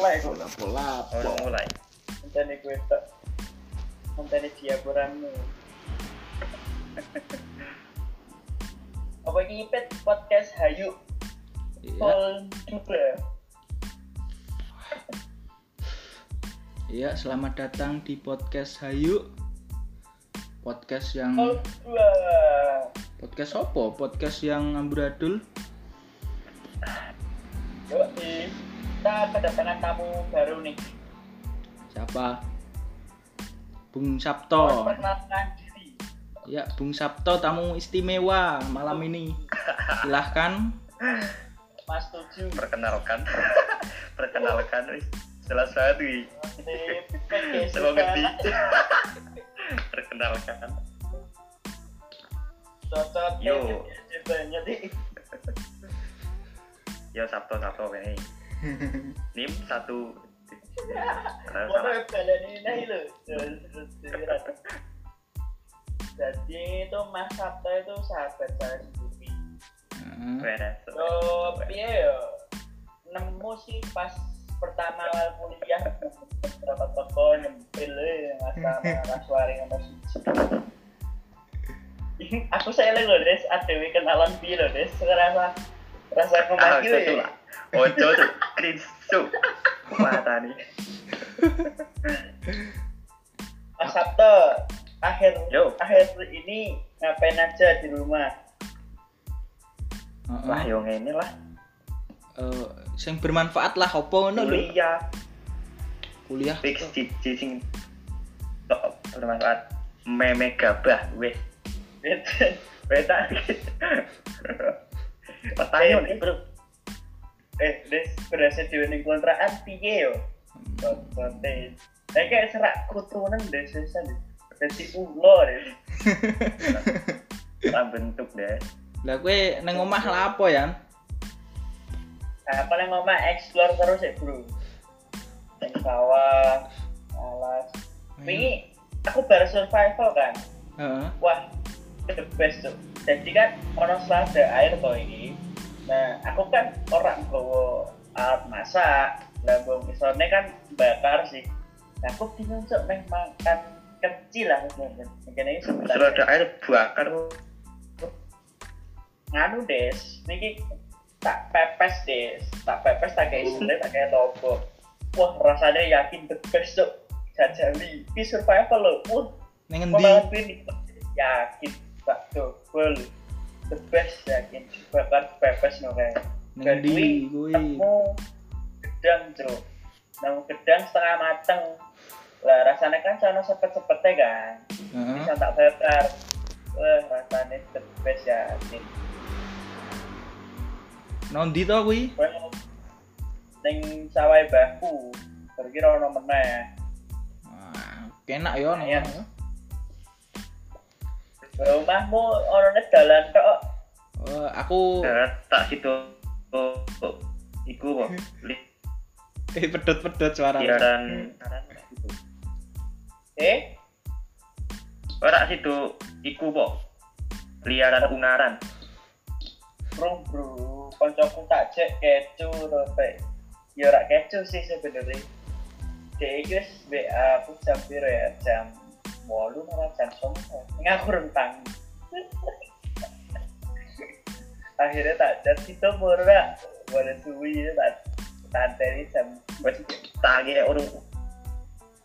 mulai kok. Pola-pola. Orang mulai. Kontene gue tok. Kontene diapuranmu. Apa ini pet podcast Hayu Iya. Pol juga. Iya, selamat datang di podcast Hayu. Podcast yang podcast apa? Podcast yang amburadul. Kedatangan tamu baru nih. Siapa? Bung Oh. Sabto. Perkenalkan diri. Ya, Bung Sabto tamu istimewa malam ini. Silahkan. Mas Tuju. Perkenalkan. Perkenalkan wis. Jelas banget podcast Selalu ngerti. Perkenalkan. Cocok. Yo. Yo Sabto Sabto ini. Nim satu. Jadi itu Mas Sabto itu sahabat saya sendiri. Heeh. Beres. Yo, piye yo? Nemu sih pas pertama awal kuliah berapa toko nyempil Mas sama Mas Wari ngono siji. Aku saya lho Des, adewe kenalan piye lho Des? Rasa rasa Ah, kemaki itu ya. Ojo tuh. Krisu. Mata nih. Mas Sabto, akhir Yo. akhir ini ngapain aja di rumah? Heeh. Lah yo ngene lah. Eh, sing bermanfaat lah opo ngono lho. Kuliah. Kuliah. Fix cici sing bermanfaat. Meme gabah weh. Beta, beta. Pertanyaan nih bro. eh, des berhasil diwening kontrakan piye yo? Konten. Eh kayak serak keturunan des sesan. Dadi ulo des. Lah bentuk deh. Lah kowe nang omah lah apa ya? Nah, paling mama explore terus ya bro. Yang sawah, alas. Ini aku baru survival kan. Heeh. Wah, the best tuh. Jadi kan ono selada air kok ini. Nah, aku kan orang bawa alat masak. Lah bang misalnya kan bakar sih. Nah, aku bingung cok meh makan kecil lah. Mungkin ini sebentar. Kalau ada air bakar Nganu des, niki tak pepes des, tak pepes tak kayak sendiri tak kayak lobo. Wah rasanya yakin the best cok. Jajali, ini survival loh. Wah, Ning Mau ini yakin tak double the best yakin bakar pepes no kayak Dan endi kuwi? nemu gedang bro nemu gedang setengah mateng. Lah rasanya kan sana sepet sepetnya kan bisa tak bakar. Wah rasanya the best yakin Nondi to kuwi? gue neng sawai baku berkira ono meneh. Wah, kenak yo nang Lumayan. kono. Rumahmu ono dalan tok Oh, aku darat tak situ oh, oh, iku kok. Eh pedot-pedot suara. liaran eh? Ora situ. Iku kok. Liaran ungaran. Bro bro. Koncoku tak cek kecu rote ya ora kecu sih sebenarnya. Dia itu wis WA aku jam piro ya? Jam walu malah jam songo ini aku rentang akhirnya tak chat itu murah boleh suwi ya tak tanteni jam wes tangi urung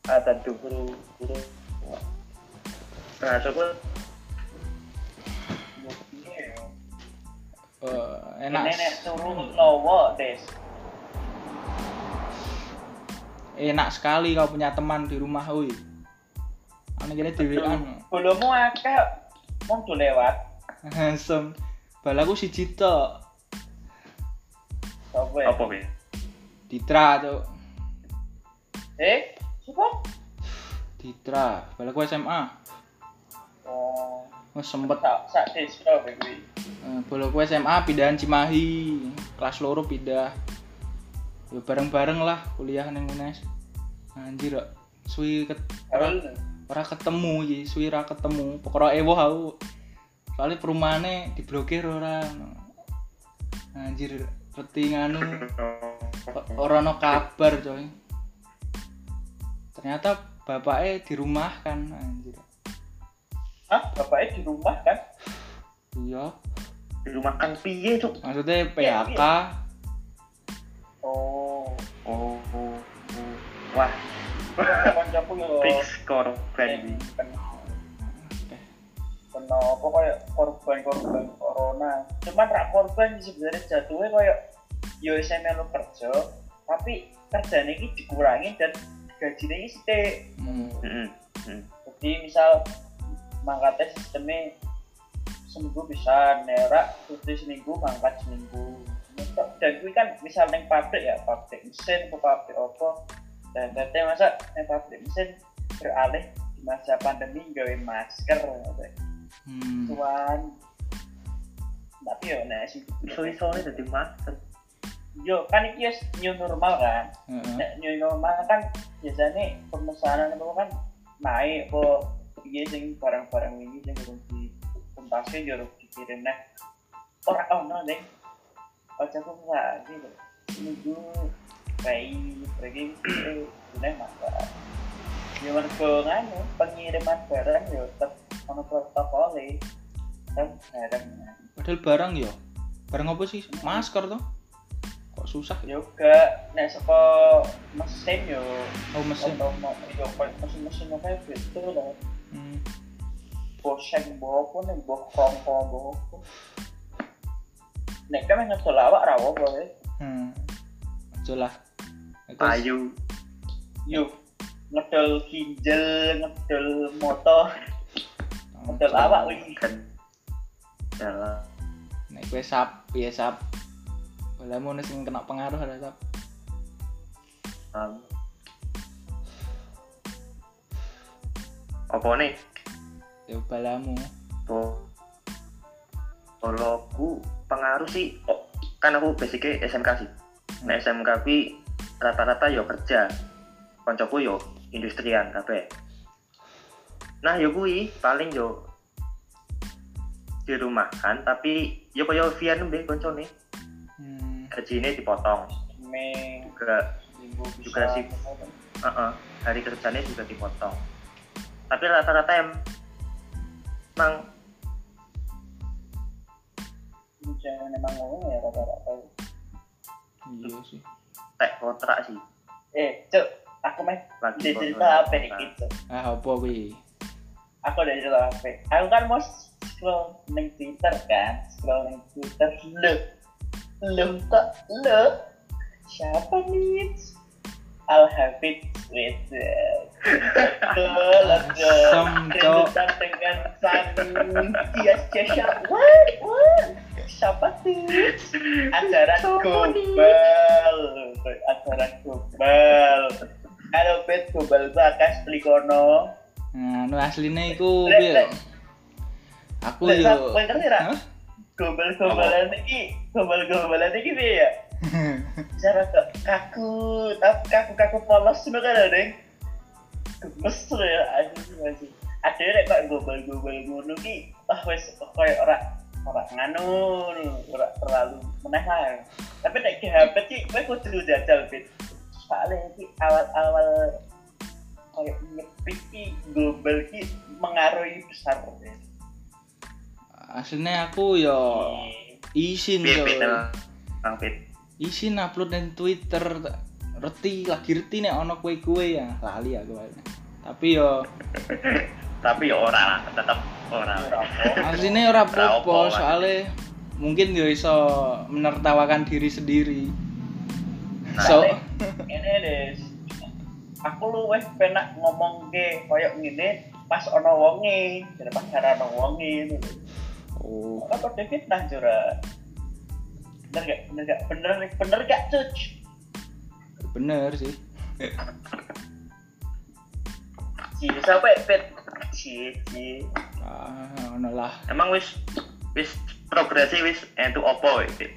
ada guru guru gue Eh, ini enak. turu lowo des. Enak sekali kau punya teman di rumah kuwi. Ane kene dhewean. belummu akeh mau tuh lewat Langsung balaku siji tok. apa ya apa be Ditra tuh. eh siapa Ditra, balaku SMA. oh Wes sempet sak sak desa kuwi eh, balaku SMA pindahan Cimahi. Kelas loro pindah. Ya bareng-bareng lah kuliah ning UNES. Anjir, kok suwi ket ora ketemu iki, suwi ora ketemu. Pokoknya ewoh aku. Soalnya perumahannya diblokir ora. Anjir, peti nganu ora ono kabar coy ternyata bapaknya dirumahkan anjir ah bapaknya di rumah kan iya di rumah kan piye cuk maksudnya PHK oh oh, oh, oh. wah kancaku yo fix korban kena apa kayak korban-korban corona cuman rak korban sebenarnya jatuhnya kayak yo saya melu kerja tapi kerjanya ini dikurangin dan gajinya ini stay hmm. Mm-mm. Mm. jadi misal mangkatnya sistemnya seminggu bisa nerak cuti seminggu mangkat seminggu dan gue kan misal neng pabrik ya pabrik mesin ke pabrik apa dan nanti masa neng pabrik mesin beralih di masa pandemi gawe masker Hmm. cuman tapi yo nek sih. Iso-iso ini jadi master yo kan iki wis new normal kan? Heeh. nek new normal kan biasanya pemesanan itu kan naik kok. Iya sing barang-barang ini sing urung dituntaskan ya urung dikirim. Nah ora ono ning aja kok enggak gitu minggu bayi pergi sudah maka ya mergo nganu pengiriman barang ya tetap ono protokol kan barang. Padahal barang yo barang apa sih? Masker tuh kok susah? Ya juga nek saka mesin yo oh mesin. Atau mau yo kayak mesin-mesin kayak gitu lah. Hmm. bosen bawa pun nih? Bawa pun nek kan ngedol awak rawa boleh hmm. aja ayu yuk ngedol ginjal ngedol motor. Ngedol awak wih. kan dalam nek kowe sap ya sap. Balamu sing kena pengaruh ada sap. Apa nih? Ya balamu. Tuh kalau aku pengaruh sih. Oh, kan aku basicnya SMK sih. Nah SMK ki rata-rata yo kerja koncoku yo industrian kabeh nah yo kuwi paling yo di rumah kan tapi yo kaya Vian mbek koncone hmm. gajinya dipotong ming juga Juga bisa sih. Heeh, hari kerjanya juga dipotong. Tapi rata-rata em emang jangan emang ngomong ya rata-rata iya sih tek kontrak sih. Eh cuk aku main lagi cerita apa nih gitu. Ah apa kuwi? Aku udah cerita apa aku kan mau scroll neng twitter kan scroll neng twitter. Lo lo kok lo siapa nih? I'll have it with. Kedudukan dengan sang Tias Jesha. What? What? Siapa tuh? Ajaran global Ajaran global Halo Bet, global bakas pelikono nah nu piye lek. aku yo kowe ngerti ra? Hah? Global globalan ini Global globalan ini piye ya? Cara kaku Tapi kaku-kaku polos Cuma kan ada yang Gemes ya Anjing anjing Ada yang kok global-global ngono ki Wah wes Kayak orang Orang nganu Orang terlalu meneh lah Tapi nek di HP sih Gue kudu jajal bit. Soalnya ki awal-awal Kayak nyepik ki Global ki Mengaruhi besar ya. asline aku yo isin Piye, yo. Isin upload nang Twitter reti lagi reti nek ono kue-kue ya. Lali aku aja. tapi yo tapi ya ora lah tetep ora. Asline ora Mas. soalnya mungkin yo iso menertawakan diri sendiri. Nah, so ini deh aku lu wes penak ngomong ke koyok ngene pas ono wonge. Jadi pas cara ono wonge itu oh. Apa David nah jura bener gak? Bener gak? Bener bener gak cuc bener sih. Si siapa ya pet si ah ono lah. Emang wis wis progresi wis entu opo Pit?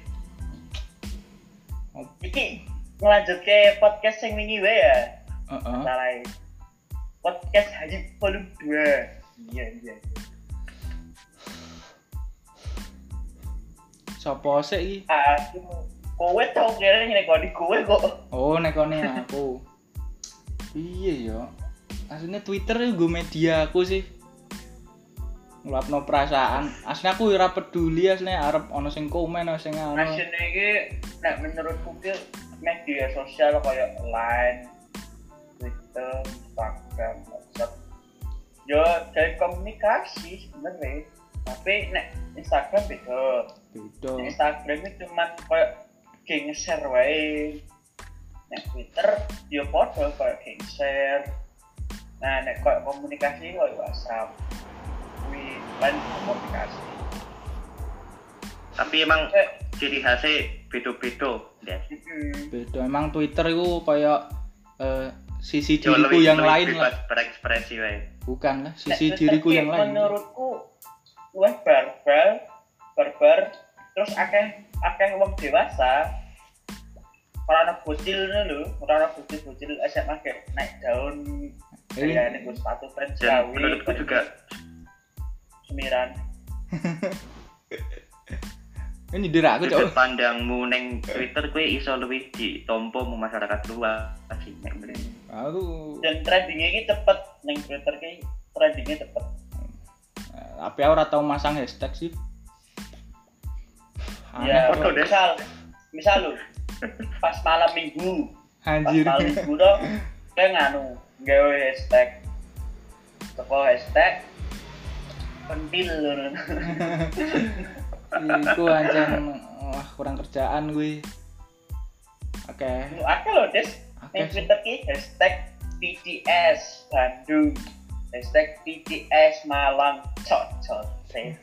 iki ngelanjut ke podcast yang wingi wae ya? Heeh. salah podcast haji volume 2 iya iya Sopo sih iki? aku kowe tau kira ngekoni kowe kok. Oh nekone aku. Iya ya aslinya Twitter gue media aku sih ngelapno perasaan aslinya aku ora peduli aslinya arep ono sing komen ono sing anu Asin iki nek menurutku ki media sosial kayak Line, Twitter, Instagram, WhatsApp. Yo dari komunikasi sebenarnya. Tapi nek Instagram beda. beda Instagram itu cuman kayak kayak nge-share wae. Nek Twitter yo podo kayak kayak share. Nah, nek kayak komunikasi kayak WhatsApp. Kuwi kan komunikasi. Tapi emang Eh, ciri khasnya beda-beda, mm-mm. beda emang Twitter itu kayak eh, sisi Jauh diriku lebih- yang lebih lain lah berekspresi wae. bukan lah sisi Twitter diriku yang lain Menurutku luwih barbar, barbar terus akeh akeh wong dewasa ora ana bocil lho, ora ana bocil-bocil SMA kayak naik daun kayak ning sepatu fans Dan gawe, menurutku juga semiran. ini dirak aku cok. Pandangmu neng Twitter kue iso lebih ditompo mu masyarakat luas sih nek menurut. aku Dan trendingnya ini cepet. Ning Twitter ki trendingnya cepet. eh, tapi aku ora tau masang hashtag sih. Ya, foto misal misal lu pas malam minggu pas anjir malam minggu tuh kayak nganu gawe hashtag. Toko hashtag. Pentil iku anjan wah kurang kerjaan gue oke. Lu akeh loh des. Oke ning sih. Twitter ki hashtag PTS Bandung. Hashtag PTS Malang. Cocot sih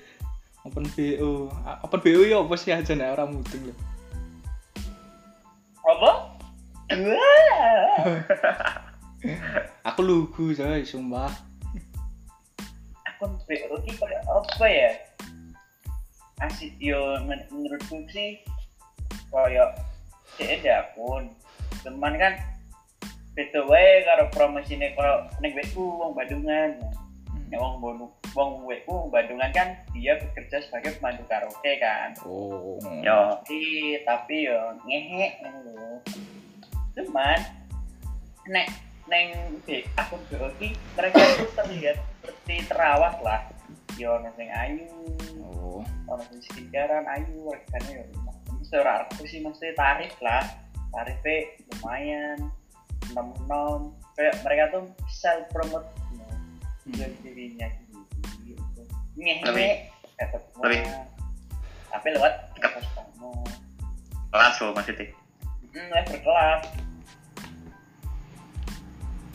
open BO open BO ya apa sih aja nek orang mudeng lho. Apa? Wah. Aku lugu coy sumpah. Akun BO ki kayak apa ya? Asik yo men- menurutku sih kayak cek ada akun. Cuman kan beda wae karo promosine kalau ning WU wong Bandungan. Nek wong Bonu wong WU Bandungan kan dia bekerja sebagai pemandu karaoke kan. Oh. Yo, tapi tapi yo ngehe cuman nek neng B akun BO ki mereka itu terlihat seperti terawat lah. Yo sing ayu. Oh. Ono sing skincarean ayu regane yo mesti ora aku sih mesti tarif lah. Tarifnya lumayan enam enam kayak mereka tuh self promote. Jual dirinya gitu. Ngehe Lebih- dapat lebih- uang. tapi lewat kasus kamu. Kelas lo maksudnya. hmm, lah berkelas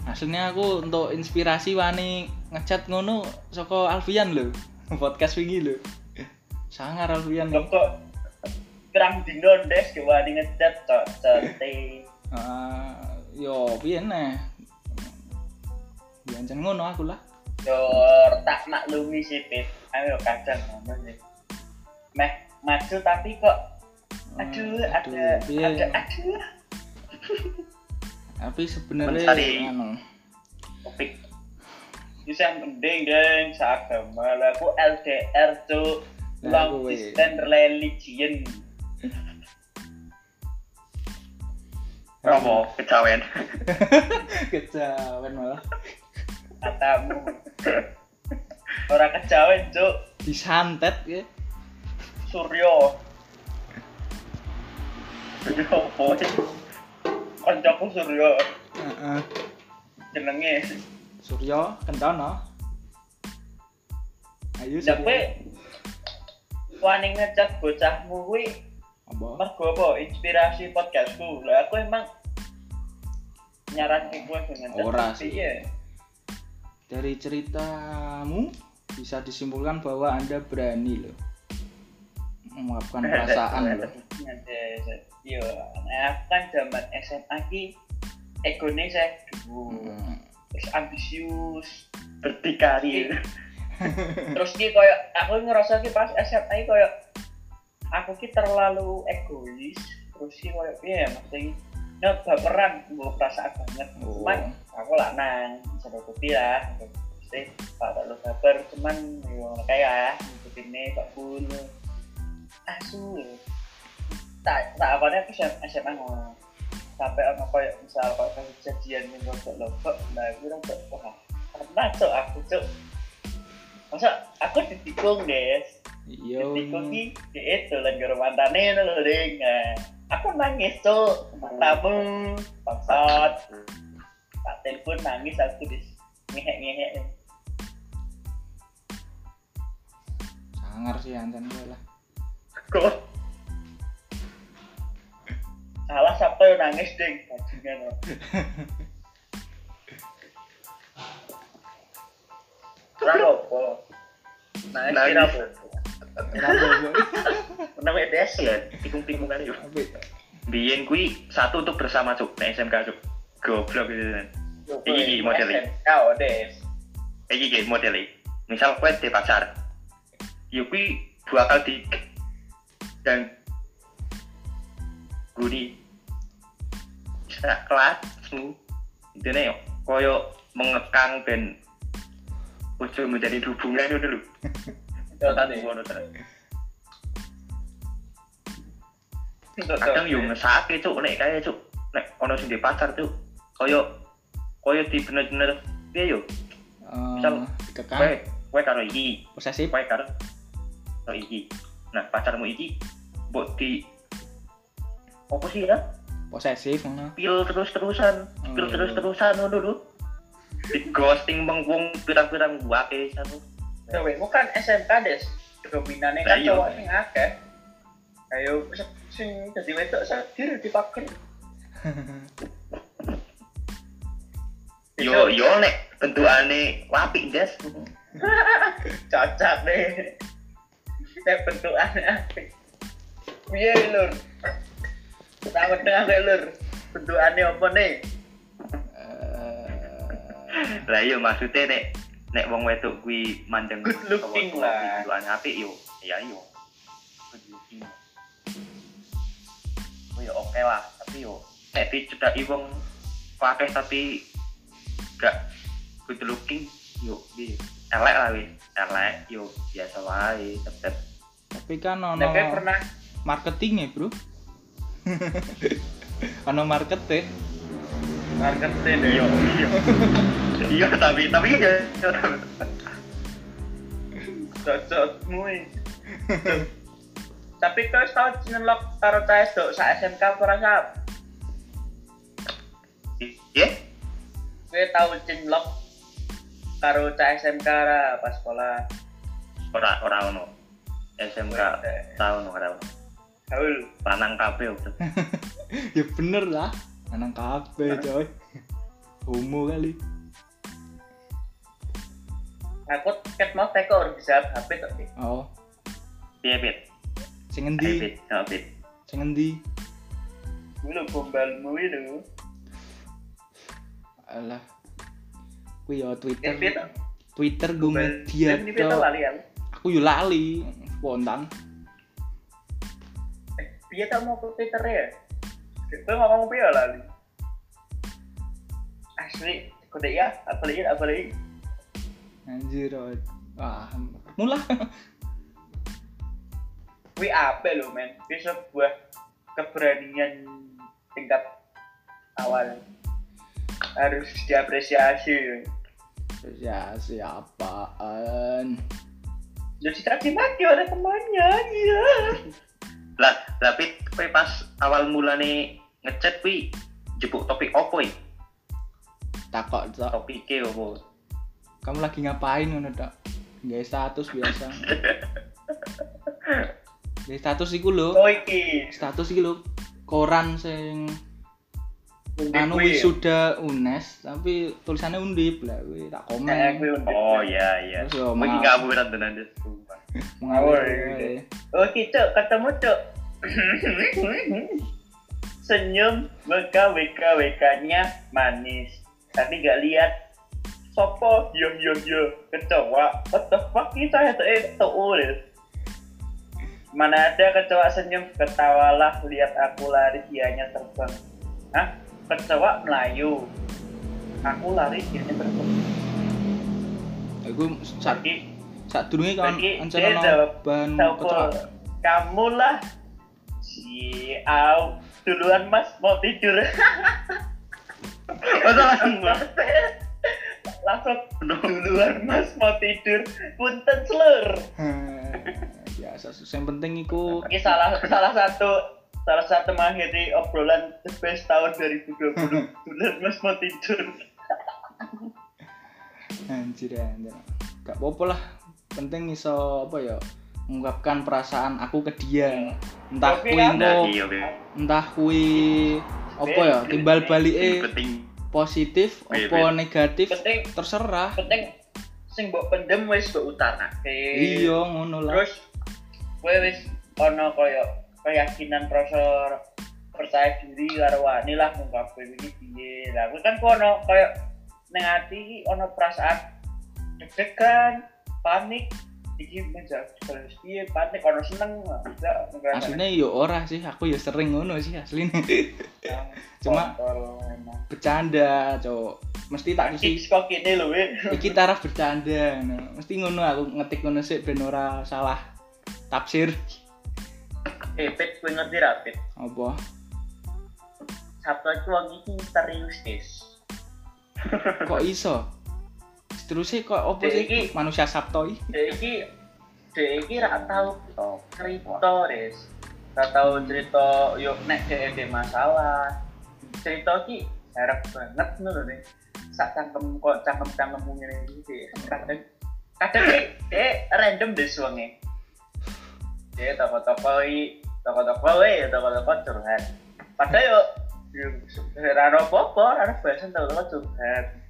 Aslinya aku untuk inspirasi wani ngechat ngono saka Alfian lho. Podcast wingi lho. Sangar Alfian nih. kok kerang dino des kewani ngecat cok cote Ah, yo piye neh. Biancen ngono aku lah. yo tak maklumi sih pit ayo kadang ngono sih meh maju tapi kok aduh Hmm, ada piye. ada aduh Tapi sebenarnya Mencari- anu, Topik. Bisa yang penting deng seagama lah. Aku LDR tuh long distance religion. Romo kecawen. kecawen malah. Katamu orang kejawen cuk. Disantet ya. Suryo. Suryo boy koncoku Suryo Heeh. jenenge Suryo Kentono. Ayo Tapi wani ngecat bocahmu kuwi Apa? mergo apa inspirasi podcastku lah aku emang nyaran kowe dengan Ora sih. iya Dari ceritamu bisa disimpulkan bahwa Anda berani loh mengungkapkan perasaan loh. Iya. Nah aku kan zaman SMA ki egone saya dulu Hmm. terus ambisius. Berdikari. terus ki koyo aku ngerasa ki pas SMA ki koyo aku ki terlalu egois. Terus ki koyo piye ya mesti nah baperan gue perasaan banget. Oh. cuman aku lanang bisa nutupi lah. Mesti pak tak lu baper cuman yo kayak nutupi ini kok full. Asu tak tak apa aku SMA, SMA ngono sampai ono koyo misal koyo kejadian yang rodok lombok nah aku rada wah pernah cok aku cok masa aku ditikung guys iya. Ditikung ki dia dolan karo mantane ngono lho ding. Nah, aku nangis cok matamu bangsat. Tak telepon nangis aku dis ngehek ngehek sangar sih gue lah. Kok salah siapa yang nangis ding. Bajingan Ora apa. Nangis kira apa? kenapa gue Namanya des ya tikung-tikungan yuk tapi biyen kui satu untuk bersama cuk nek SMK cuk. Goblok gitu kan Iki, iki modelnya. Kau des. iki iki modelnya misal kowe di pacar ya kui bakal di dan guni bisa kelasmu itu nih koyo mengekang dan ujung menjadi hubungan itu dulu Itu tadi. ngono terus. Kadang yo ngesake cuk. Nek kaya cuk. Nek ono sing di pacar cuk. Koyo koyo di bener-bener piye yo? Misal, kowe dikekang kowe karo iki. Posesif. Kowe karo karo iki. Nah pacarmu iki mbok di apa sih ya posesif ngono pil terus-terusan pil Oh. terus-terusan ngono lho di ghosting mengwong pirang-pirang wake satu Cewekmu kan SMK des. Dominannya kan iya. cowok sing akeh. Ayo sing dadi wedok sadir dipaker. yo yo nek bentukane wapi des cocok deh. Nek bentukannya apik. Piye lur? Tak mendengar kayak lur. Bentukannya apa nih? Eh, lah iya maksudnya nek nek wong wedok kuwi mandeng Good looking lah. bentukane apik yo ya yo good looking. Oh ya oke lah tapi yo nek dicedaki wong pakai tapi gak good looking yo bi elek lah wis. Elek yo biasa wae tetep. Tapi kan ono Nek kayak pernah marketingnya bro ono marketing marketing iya iya iya tapi tapi ya cocokmu. Tapi kau tau nyenlok karo CS dok sa SMK apa ora sap? iya? Kowe tau cinlok karo SMK ra pas sekolah. ora ora ono. SMK tahun ora ono Gaul. lanang kabeh udah ya bener lah anak kabeh coy. Homo kali. Aku ket mau teko ora bisa HP Dik. oh. Piye pit sing endi pit pit sing endi Kuwi gombalmu lho. alah. Kuwi ya Twitter? Twitter gue media aku? Yo lali spontan Piye tok mau ke Twitter ya? Kita ngomong piye lali? Asli, kode ya, apa lagi, apa lagi? anjir oh. wah mulah Kuwi apa lo men? Kuwi sebuah keberanian tingkat awal harus diapresiasi. ya siapaan Jadi caci maki oleh temannya, iya. Lah lah pit kowe pas awal mulane ngechat kuwi jebuk topik opo iki takok tok topike opo kamu lagi ngapain ngono tok Gak status biasa Gak status iku lho Oh iki, status iki lho koran sing anu ya? wisuda UNES tapi tulisannya undip lah kuwi tak Eh, komen undip. oh iya iya Des. Sumpah. Mengawur, Oh, iya. wae. Oh gitu, ketemu cok. Senyum, maka WK-WK-nya manis. Tapi gak lihat Sopo, yo yo yo, kecoa. What the fuck kita itu itu ulis. Mana ada kecoa senyum, ketawalah lihat aku lari dianya terbang. Hah? Kecoa Melayu. Aku lari dianya terbang. Iku sak Lagi sak durunge kan Lagi, ancen dia ono jawab, ban Sopo, kecoa. kamu lah au duluan mas mau tidur. Masa langsung Mas? langsung duluan mas mau tidur. Punten slur. Biasa sus yang penting iku ini salah salah satu salah satu mengakhiri obrolan the best tahun 2020 duluan mas mau tidur. Anjir anjir. Gak apa-apa lah. Penting iso apa ya mengungkapkan perasaan aku ke dia. Entah kui Be. entah kui apa ya timbal balik eh penting. positif Iya, apa iya. negatif terserah. Penting. Sing mbok pendem wis mbok utarake iya ngono lah. Terus kowe wis ono koyo keyakinan rasa percaya diri karo wani lah ngungkap iki piye. Lah kowe kan kono koyo ning ati iki ono perasaan deg-degan panik iki piye seneng aslinya yo ora sih aku yo sering ngono sih aslinya cuma- bercanda cowok. Mesti tak isi kok kene lho iki taraf bercanda mesti ngono aku ngetik ngono sih ben ora salah tafsir. Eh pit kowe ngerti ra pit? Apa? Sabtu itu wong iki misterius guys. Kok iso terusnya kok apa sih? Iki- manusia sabto iki. Dek iki dek iki ra tau cerita res ra tau cerita yuk nek dek masalah. Cerita iki harap banget ngono nih sak cangkem kok cangkem cangkem ngene iki kadang kadang dek dek random deh suange dek toko toko i toko toko we toko toko curhat. Padahal yo yo rano popo rano bahasan toko toko curhat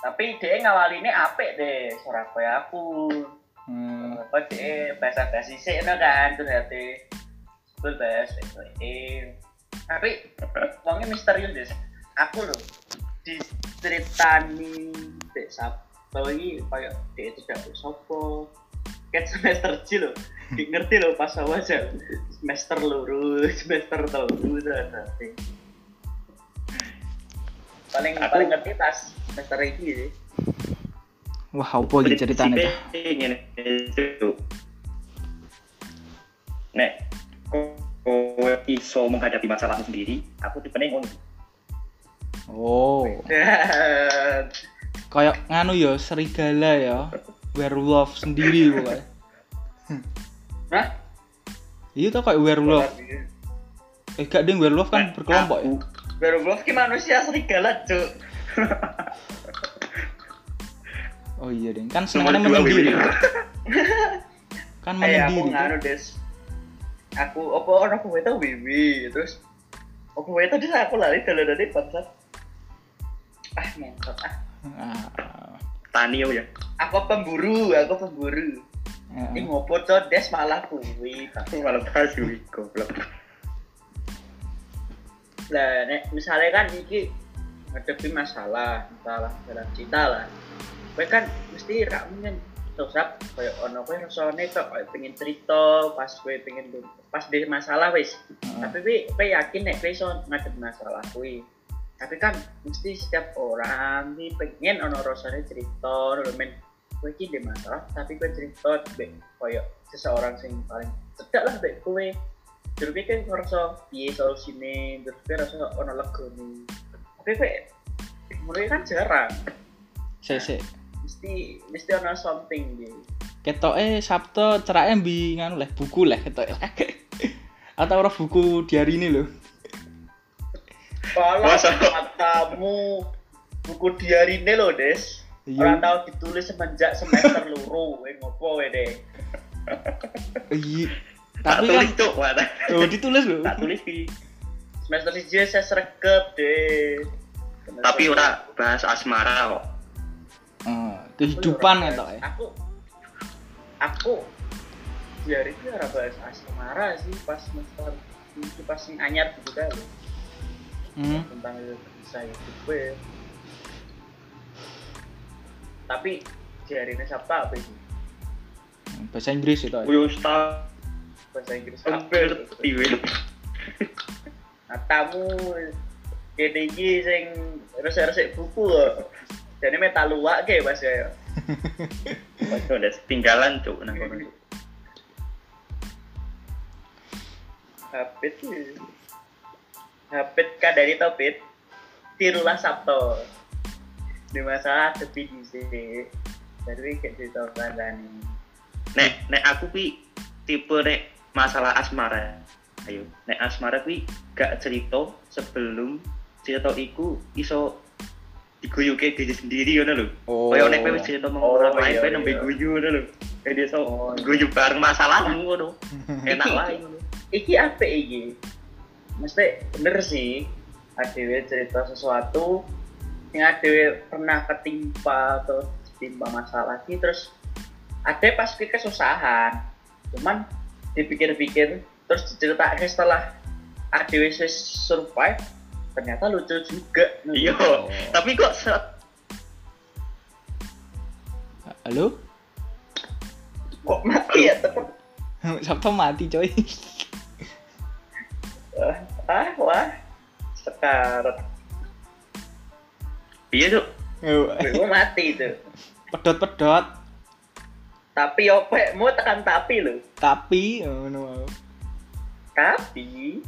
tapi dia ngawalinnya apik deh seorang kayak aku. Hmm. apa deh bahasa bahasa sih no kan terus hati. Betul bahasa eh tapi uangnya misterius deh. Aku loh diceritani dek Sabto ini kayak dia itu tidak sopo kayak semester C loh Di- ngerti loh pas awal semester luru semester telu nanti paling Aku- paling ngerti pas semester ini sih. Wah apa iki ceritanya ngene itu. Nek kowe iso menghadapi masalahmu sendiri aku tipe ngono. Oh. Kayak nganu ya serigala ya. Werewolf sendiri pokoknya Hah? iya tau kayak werewolf. Eh gak ding werewolf kan berkelompok ya Werewolf ki manusia serigala, Cuk. oh iya ding kan dua, menyendiri kan Eh, aku menyendiri nganu, Des. Aku opo ono kowe tau Wiwi, terus kowe tau Des aku lari dalan-dalan bangsat. Ah, mentot ah. Ah, tani ya Aku pemburu, aku pemburu. ah, Ini ngopo cok Des malah kuwi. aku malah bahas kuwi goblok Lah, nek misalnya kan iki ngadepi masalah, masalah dalam cinta lah. Kowe kan mesti ra mungkin terus ap koyo ono kowe rasane kok koyo pengen cerita pas kowe pengen pas di masalah wis. ah. Tapi kowe kowe yakin nek kowe iso ngadepi masalah kuwi. Tapi kan mesti setiap orang nih pengen ono rasane cerita, lho men kowe iki di masalah tapi kowe cerita be koyo seseorang sing paling cedak lah be kowe. Kowe kan ngerasa piye solusine, terus kowe rasa ono legone. Tapi kowe mulai kan jarang. sik sik Mesti mesti ono something ketok eh Sabto ceraknya bi nganu lah buku lah ketok atau orang buku diari ini loh Kalau katamu buku diarine lo, Des. Orang iya tahu ditulis semenjak semester luru, eh ngopo we deh. Iya tak tapi kan tulis tak- oh ditulis loh tak tulis ki Semester siji saya sergap deh. Tapi ora bahas asmara kok Oh, kehidupan Aku ketok ora ya Aku aku diari itu ora bahas asmara sih pas semester itu pas sing anyar gitu kan hmm. tentang bisa hidup gue. Tapi diari ini siapa apa sih? bahasa Inggris itu ya. Kuyo sta Bahasa Inggris hampir apa? tiwe Nah, tamu kene iki sing resik-resik buku kok. Jadi meta luwak ke Mas ya. Waduh, udah ketinggalan cuk nang kono. Hapit Hapit kan dari topit tirulah Sabto di masalah tepi di sini jadi kayak cerita nih nek nek aku pi tipe nek masalah asmara ayo nek asmara pi gak cerita sebelum cerita iku iso diguyuke diri sendiri ngono lho Oh. Kaya nek kowe wis cerita mau Oh, orang lain iya, kowe nembe iya. guyu ngono lho. Kayak dia so Oh, guyu bareng masalahmu ngono. Enak wae ngono. iki apa iki mesti bener sih adewe cerita sesuatu yang adewe pernah ketimpa atau ketimpa masalah sih terus ada pasti kesusahan cuman dipikir-pikir terus diceritakan setelah wis survive ternyata lucu juga Iya, tapi kok Halo? kok mati ya tetep Sabtu mati coy. ah, ah wah sekarat piye tuh? gue mati itu Pedot-pedot. Tapi opekmu tekan tapi loh Tapi ngono mau. tapi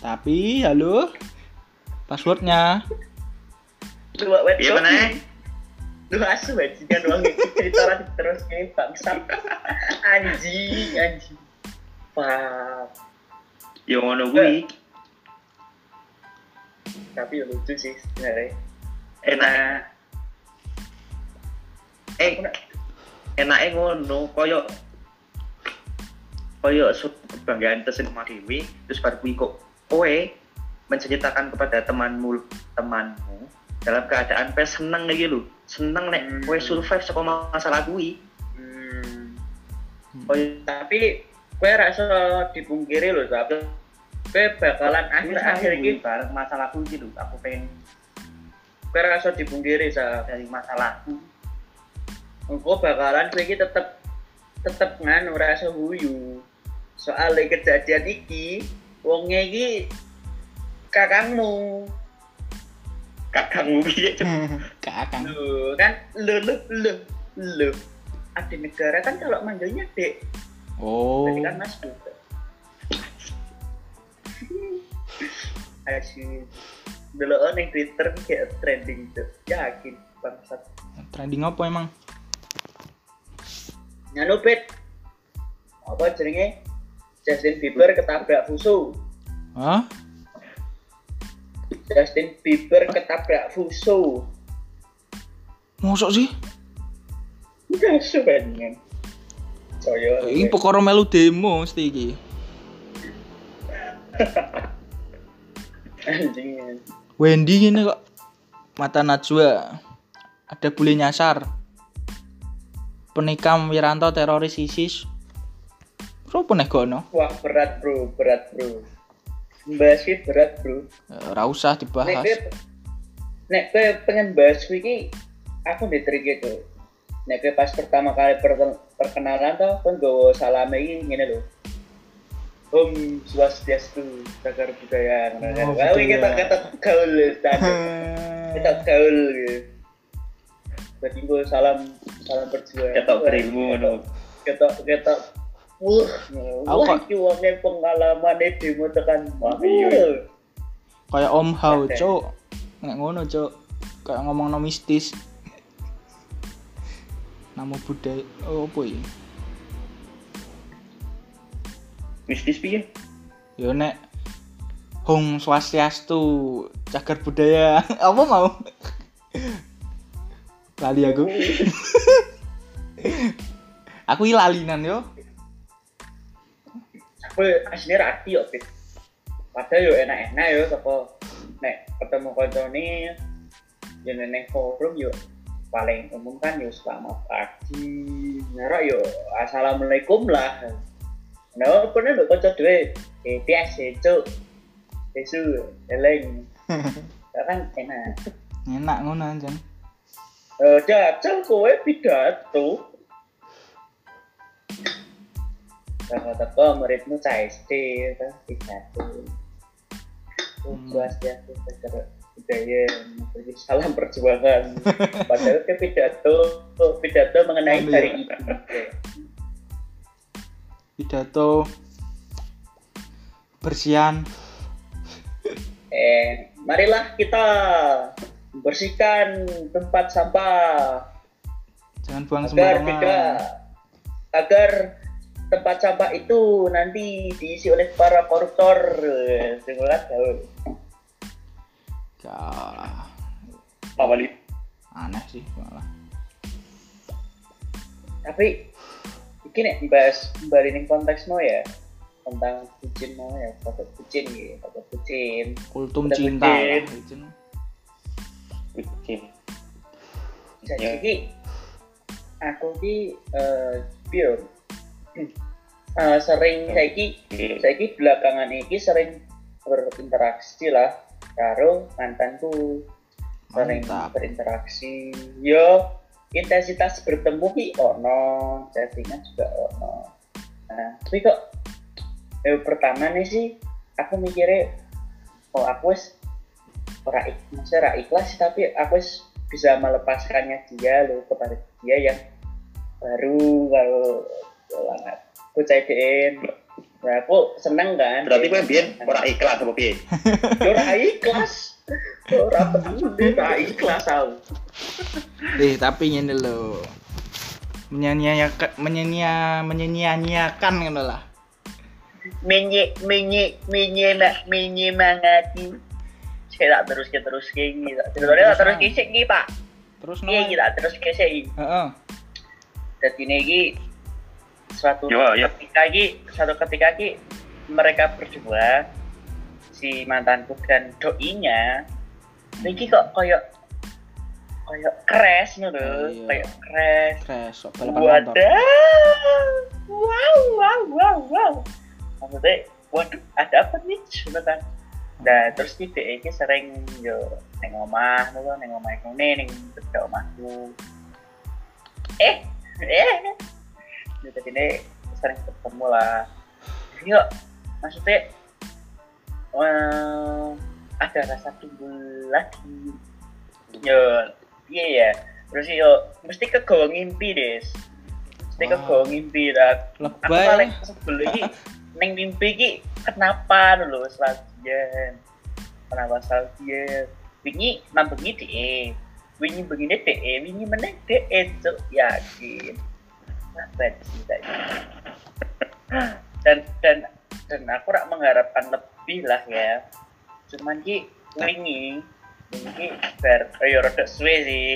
Tapi halo. Passwordnya. dua wet Piye meneh? lu asu bajingan doang itu cerita lagi terus ini bangsa anjing anjing pak Ya ngono kuwi. tapi lucu sih sebenarnya Enak. Eh, enake ngono koyo koyo kebanggaan tersebut dewi terus baru kuwi kok kowe menceritakan kepada temanmu temanmu dalam keadaan kowe seneng lagi lu seneng nek Hmm. kowe survive saka masalah kuwi hmm. koyo tapi gue rasa dipungkiri loh tapi gue bakalan akhir-akhir ini bareng masalahku gitu aku pengen gue rasa dipungkiri sa dari masalahku gue bakalan gue ini tetep tetep rasa huyu. Soalnya kejadian iki wongnya iki kakangmu. Kakangmu piye? Kakang. Loh, kan lu lu lu lu ada negara kan kalau manggilnya dek Oh. berarti kan mas asyik dulu on yang twitter kayak trending tuh. Yakin bangsat Trending apa emang? nyanu bet apa jenenge? Justin Bieber ketabrak fuso. Hah? Justin Bieber ketabrak fuso. Mosok sih? enggak sebenarnya Coyo Ini pokoknya melu demo mesti iki. anjing Wendy ini kok. Mata Najwa. Ada bule nyasar. Penikam Wiranto teroris ISIS. Sopo nek gono? wah berat bro berat bro. Bahas ini berat bro. Eh, Ora usah nek dibahas. nek gue pengen bahas iki aku di trigger tuh nek gue pas pertama kali per- perkenalan tuh kan gue salam ini ngene lho Om Swastiastu, cagar budaya, Oh, ini kita kata gaul, kita gaul gitu. Berarti gue salam, salam perjuangan. ketok berilmu ngono Ketok, ketok. Wah, Aku wah, iki wonge pengalaman demo tekan. Wah, iya. Kayak Om Hao. Cuk. Nek ngono, Cuk. Kayak ngomong no mistis. Namo budaya oh, apa ya? Mistis piye Yo nek Hong Swastiastu cagar budaya apa mau? Lali aku. aku iki lalinan yo. Aku aslinya rati yo, Pit. Padahal yo enak-enak yo, saka nek ketemu koncone yo neng forum yo paling umum kan yo selamat pagi. Nara yo assalamualaikum lah. Nah, pernah lo kocok dhewe. Eh, biasa, cuk. Besu, eleng. Kan enak. Enak ngono anjen. Eh, jajal kowe pidato. Kalau teko muridmu cah SD, kan pidato. Puas ya, seger budaya salam perjuangan padahal ke pidato pidato mengenai hari ibu pidato bersihan. Eh marilah kita bersihkan tempat sampah. Jangan buang agar tidak sembarangan agar tempat sampah itu nanti diisi oleh para koruptor. Singulat gaul ya Awali. aneh sih malah. Tapi ini nih bahas kembali nih konteks mau ya tentang bucin mau ya foto bucin gitu foto bucin kultum Udah cinta Icin. Bucin. jadi Ya. ki aku ki eh piye Eh, sering Ya. saiki Oke. saiki belakangan ini sering berinteraksi lah karo mantanku sering Mantap. berinteraksi yo intensitas bertemu ki ono chattingan juga ono. Nah tapi kok eh, pertama nih sih aku mikirnya oh aku wis ora maksudnya ikhlas sih, tapi aku wis bisa melepaskannya dia loh kepada dia yang baru kalau banget aku cairin nah aku seneng kan? Berarti gue biyen ora ikhlas apa piye? Ora ikhlas ora peduli ora ikhlas aku eh tapi ini lo menyanyiakan menyania menyia-nyiakan gitu lah. Menye menye menye menye mangati saya tak terus ke terus. Ke ini tak sebenarnya tak terus ke sik iki pak. Terus iya iki tak terus ke sik Heeh. jadi ini iki suatu ketika iki suatu ketika iki mereka berdua si mantanku dan doinya iki kok koyok koyok crash nih Oh, loh iya. koyok crash Crash, sok balapan motor. Wow, wow, wow, wow. Maksudnya, waduh, ada apa nih? Sudah kan. Nah, terus di DE ini sering yo neng omah, tuh neng omah nih, neng beda omahku. Eh, eh, jadi ini sering ketemu lah. Yuk, maksudnya eh, ada rasa timbul lagi. Yo, iya ya. Terus yo, mesti kegawa ngimpi des. Mesti Wah. kegawa ngimpi lah. Aku paling sebel iki neng mimpi iki kenapa lho selatian. Kenapa selatian? Wingi mambengi DE. Wingi begini DE, wingi meneh DE cuk yakin. Sih tadi. Dan dan dan aku rak mengharapkan lebih lah ya. Cuman ki wingi wingi bar ayo rada suwe sih.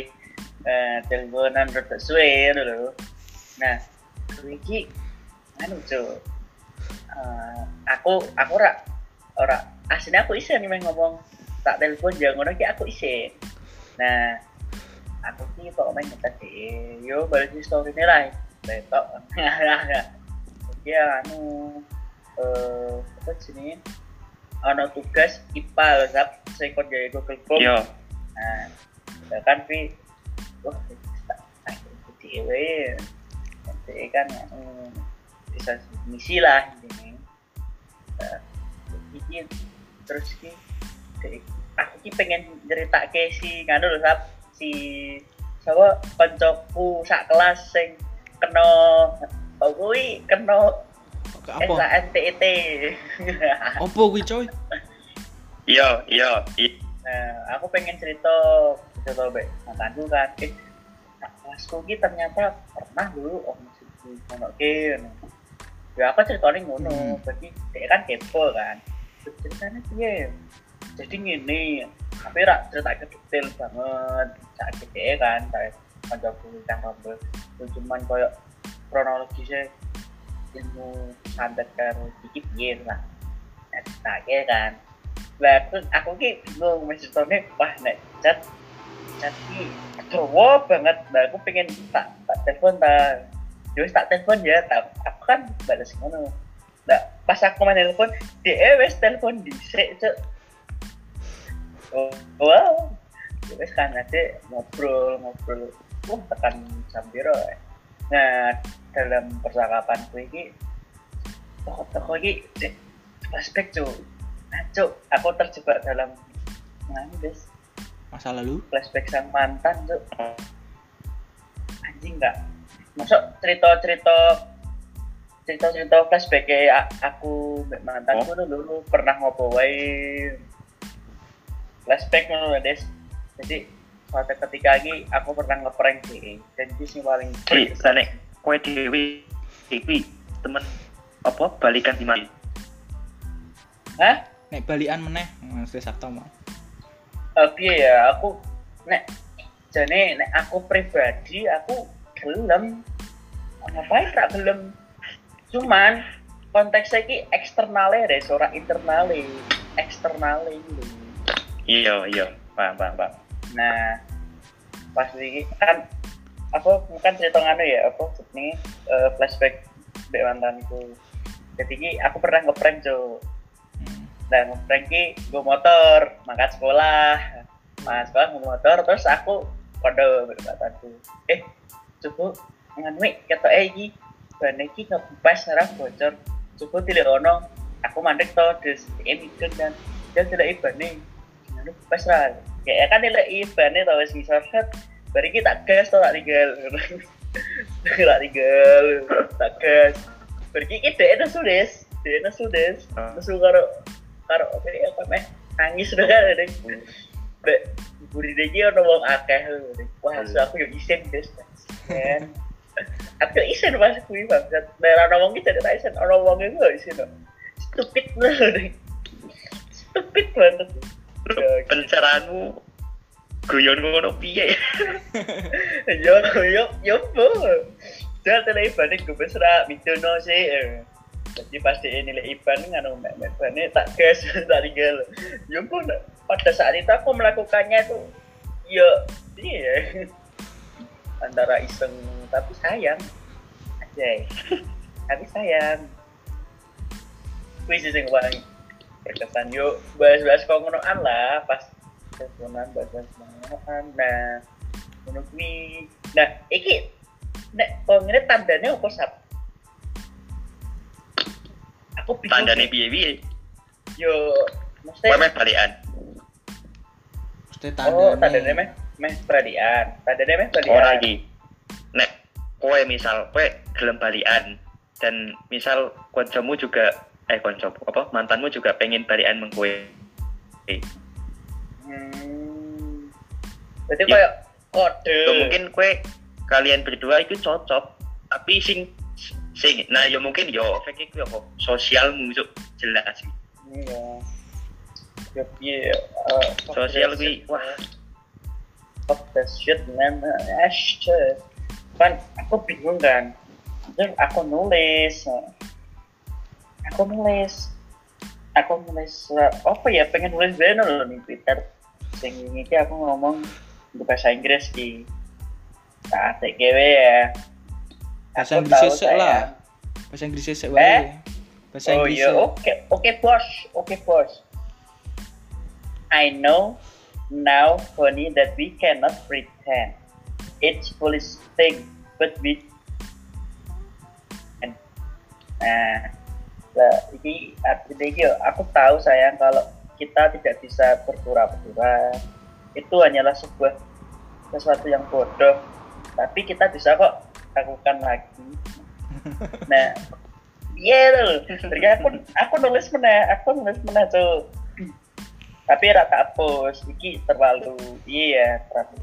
Eh, teleponan rada suwe dulu. Nah, wingi anu cuk. Eh, aku aku ora ora aslinya aku isen nih ngomong. Tak telepon jangan ngono ki aku isen nah aku ki kok main ngetek deh yo balik di story ini lah betok ya anu eh apa sini ono tugas IPA loh sap saya kerja Google Form. Yo. nah ya kan pi? Wah dewe nanti kan hmm, bisa misi lah ini. Nah, iki terus ki aku ki pengen cerita ke si nganu lho sap si siapa? Koncoku sak kelas sing kena kuwi kena Apa? SNTT Apa kuwi coy? Iya, iya. i- Nah, aku pengen cerita cerita baik mantanku kan. Eh, kelasku ki ternyata pernah dulu om ono ke. ngono. Ya aku ceritanya ngono, Hmm. berarti dia kan kepo kan. Ceritanya piye? Jadi ngene, tapi rak cerita ke detail banget. Saat dia kan, kayak kancaku rombel. Itu cuman koyo kronologisnya ilmu santet karo iki piye lah. Nah, ceritanya kan. Lah terus aku ki bingung maksudnya wah nek chat chat ki cowok banget. Lah aku pengen tak tak telepon tak wis tak telepon ya tak aku kan balas ngono lah pas aku main telepon dia wis telepon dhisik cuk. Oh wow. Wis kan nanti ngobrol ngobrol. Wah tekan piro ya. Nah dalam percakapan gue ini toko-toko ini flashback cuy nah, Cuk, aku terjebak dalam guys Masa lalu? flashback sang mantan tuh anjing nggak masuk cerita cerita cerita cerita flashback kayak aku mbak mantanku tuh dulu pernah ngopo wae. Flashback ngono des. Jadi suatu ketika lagi aku pernah ngeprank sih dan itu sih paling Jadi, sana kue dewi, dewi, temen apa balikan di mana? hah Nek balian meneh, mesti sakto mah. Eh, piye ya aku nek jane nek aku pribadi aku gelem ngapain tak gelem cuman konteksnya ki eksternalnya deh ora internalnya eksternalnya gitu Iya, iya, paham, paham, paham. Nah pas ini kan aku bukan cerita nganu ya apa ini eh, flashback mbak mantanku jadi ki aku pernah ngeprank jo Hmm. dan ngeprank ki gue motor mangkat sekolah. Mas sekolah gue motor terus aku kode mantanku eh coba nganu kata eh iki ban iki ngebas ngarang bocor. Coba tidak ono. Aku mandek to des emikun dan dia tidak iban nih nganu bebas lah kayak kan nilai ibannya tau wis ngisor set bari kita gas tau tak tinggal tak tinggal tak gas bari kita itu sudes dia sudes Ah. terus karo karo oke apa meh nangis udah kan deh Mbak, buri deki ono wong akeh. Wah, so aku yo isen des. Kan. Aku isen pas kuwi bangsat. Nek ono wong iki jadi isen, wong iku yo isen. Stupid lho. Stupid banget. Pencerahanmu guyon ngono piye? Yo yo yo po. Jangan tele ibane gue besra mitono sih. eh. Jadi pasti nilai iban nganu mek mek bane tak gas tak tinggal. Yo pun pada saat itu aku melakukannya itu ya iya antara iseng tapi sayang aja tapi sayang wis sing paling berkesan yuk bahas-bahas kongonoan lah pas teleponan bahas-bahas kongonoan nah ngono kuwi nah iki nek kongene tandanya apa sap aku bingung Tandane piye-piye? yo mesti meh balikan. Mesti oh tandane. tandanya meh meh peradian tandanya meh peradian Ora iki. Nek kowe misal kowe gelem balikan dan misal kancamu juga eh kancamu apa mantanmu juga pengen balikan meng kowe. Eh, Hmm. Berarti Ya. kayak kode. ya mungkin kowe kalian berdua itu cocok tapi sing sing nah ya mungkin yo fake kuwi apa sosialmu Cuk. jelas sih. Iya. Ya eh, Sosial that wah. Fuck that shit man. Ash. Kan aku bingung kan. Terus aku nulis. Aku nulis. Aku nulis eh, apa ya pengen nulis bener loh nih Twitter. Sing ini aku ngomong di bahasa Inggris di saat TGW ya. Bahasa Inggris sesek lah. Bahasa Inggris sesek Eh? wae. Bahasa Oh Inggris. iya, oke, oke bos, oke bos. I know now, Honey, that we cannot pretend. It's foolish thing, but we and nah, lah, ini artinya iki, aku tahu sayang kalau kita tidak bisa berpura-pura. Itu hanyalah sebuah sesuatu yang bodoh. Tapi kita bisa kok lakukan lagi. Nah, iya. Jadi aku aku nulis mana, aku nulis mana tuh. Tapi rata hapus, iki terlalu iya terlalu.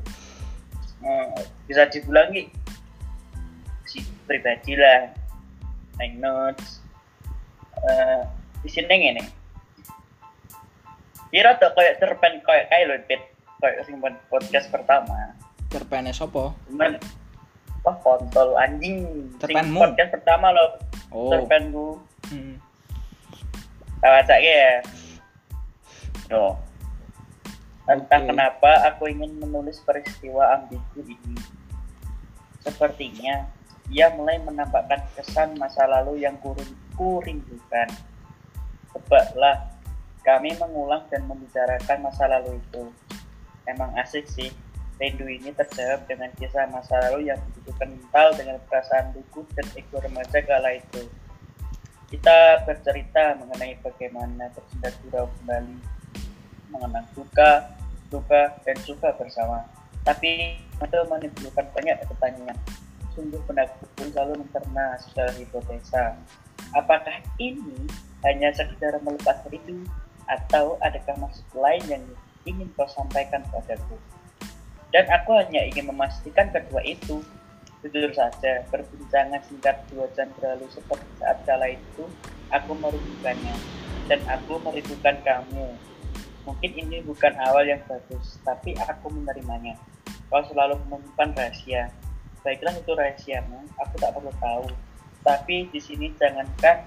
Hmm, bisa dibilang ki si pribadi lah. Hang notes. Eh, di sini ngene. Kira tuh kayak cerpen kayak kayak lo pit kayak sing pod- podcast pertama. Cerpene sapa? Cuman wah kontol anjing. Cerpenmu? podcast pertama lo Oh. cerpenku. Hmm. Tawa ya. Yo. Entah Oke. kenapa aku ingin menulis peristiwa ambigu ini. Sepertinya ia mulai menampakkan kesan masa lalu yang kurun kurindukan. Tebaklah, kami mengulang dan membicarakan masa lalu itu. Emang asik sih. Rindu ini terjawab dengan kisah masa lalu yang begitu kental dengan perasaan lugu dan ego remaja kala itu. Kita bercerita mengenai bagaimana tersendat gurau kembali, mengenang duka, duka dan suka bersama tapi itu menimbulkan banyak pertanyaan sungguh pun selalu mencerna secara hipotesa apakah ini hanya sekedar melepas rindu atau adakah maksud lain yang ingin kau sampaikan padaku? Dan aku hanya ingin memastikan kedua itu. Jujur saja perbincangan singkat dua jam berlalu seperti saat kala itu aku merindukannya dan aku merindukan kamu. Mungkin ini bukan awal yang bagus tapi aku menerimanya. Kau selalu menyimpan rahasia baiklah itu rahasiamu aku tak perlu tahu. Tapi di sini jangankan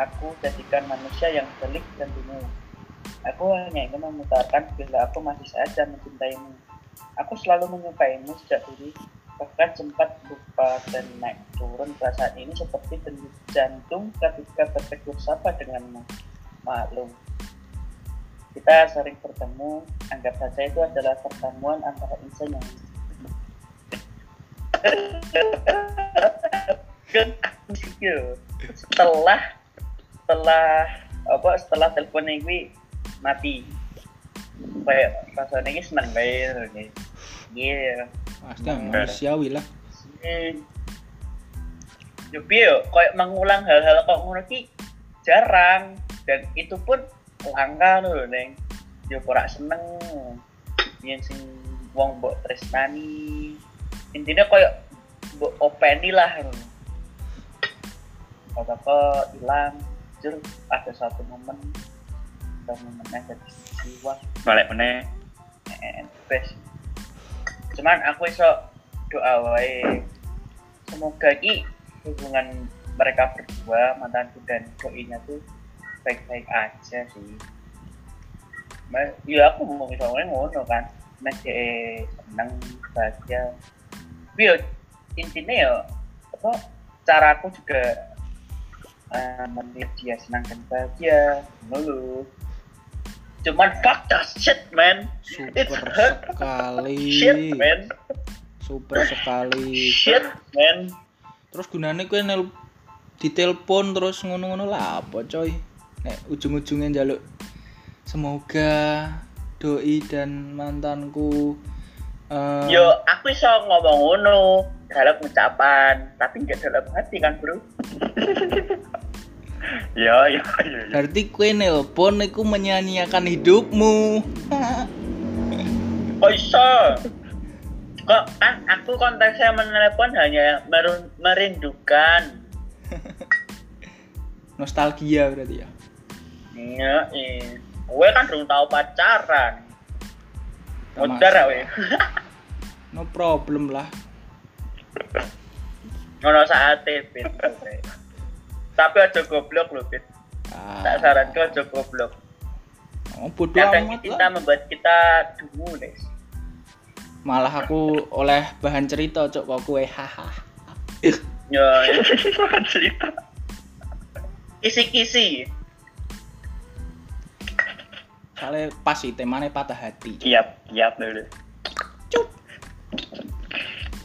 aku jadikan manusia yang pelik dan bingung aku hanya ingin memutarkan bila aku masih saja mencintaimu. Aku selalu menyukaimu sejak dulu. Bahkan sempat lupa dan naik turun perasaan ini seperti denyut jantung ketika bertegur sapa denganmu. Maklum. Kita sering bertemu. Anggap saja itu adalah pertemuan antara insan yang setelah setelah apa setelah telepon ini mati. Kayak rasanya ini senang banget nih iya pasti manusiawi lah yo yo? Kayak mengulang hal-hal kok ngono ki jarang. Dan itu pun langka lho neng. Yo ora seneng. Yen sing wong mbok tresnani intinya kayak openi lah apa apa hilang jujur ada satu momen dan momennya jadi jiwa. Balik meneh. Best cuman aku iso doa wae. Semoga ki hubungan mereka berdua mantanku dan doinya tuh baik-baik aja sih. Ya aku mau misalnya ngono kan. Masih seneng bahagia tapi ya intinya ya apa cara aku juga uh, melihat dia senang dan bahagia dulu cuman fuck that shit man. It's super hurt. sekali. Shit man. Super sekali. Shit man. Terus gunanya kue nel ditelepon terus ngono-ngono lah apa coy? Nek ujung-ujungnya jaluk semoga doi dan mantanku eh, yo aku iso ngomong ngono dalam ucapan tapi nggak dalam hati kan bro? Ya ya ya berarti kue nelpon iku menyanyiakan hidupmu. Oh iso. Kok kan aku konteksnya menelepon hanya meru- merindukan. Nostalgia berarti ya? Iya iya. Gue kan belum tahu pacaran Tak masalah. we no problem lah. Ngono saatnya pit tapi aja goblok lho pit tak saran ke aja goblok. Oh, bodoh kadang amat kita lah. membuat kita dungu nih malah aku oleh bahan cerita cok kok kue haha. Ya cerita. Kisi-kisi soalnya pas sih temanya patah hati. Kiat kiat dulu. Cuk.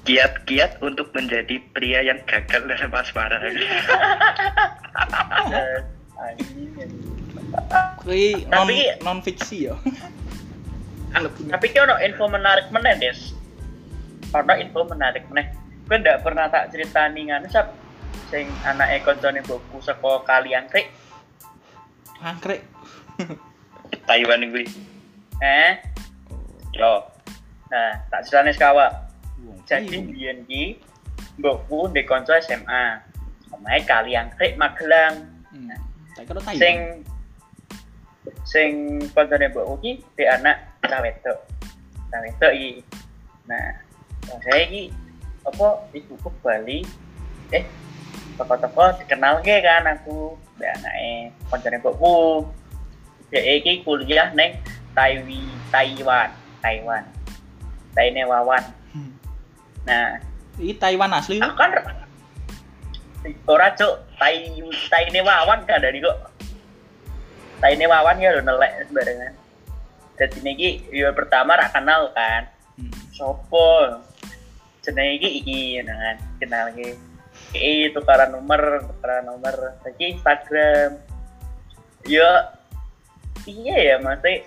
kiat kiat untuk menjadi pria yang gagal dalam asmara. Ya, anjing. kue non Tapi- non fiksi ya. Tapi ki ono info menarik meneh des? Ono info menarik meneh. Gue ndak pernah tak ceritani nganu sap? Sing anake koncone boku saka kalian krik. Angkrek Taiwan gue eh? Yo. Nah tak ceritani sekawa jadi piye? biyen ki mbokku ndek kanca SMA omahe kalian krik Magelang. Taiwan. Sing sing koncone mbokku ki di anak cah wedok. Cah wedok iki. Nah saya iki apa ibuku Bali. Eh toko-toko dikenal ke kan aku di anake koncone mbokku dia iki kuliah neng Taiwi Taiwan Taiwan Hmm. nah Ini Taiwan asli aku kan ora cuk tai taine wawan kan dari kok taine wawan ya udah nelek sebarengan jadi niki yo pertama rak kenal kan Hmm. sopo jenenge iki iki kan kenal iki iki tukaran nomor tukaran nomor lagi Instagram. Yo iya ya masih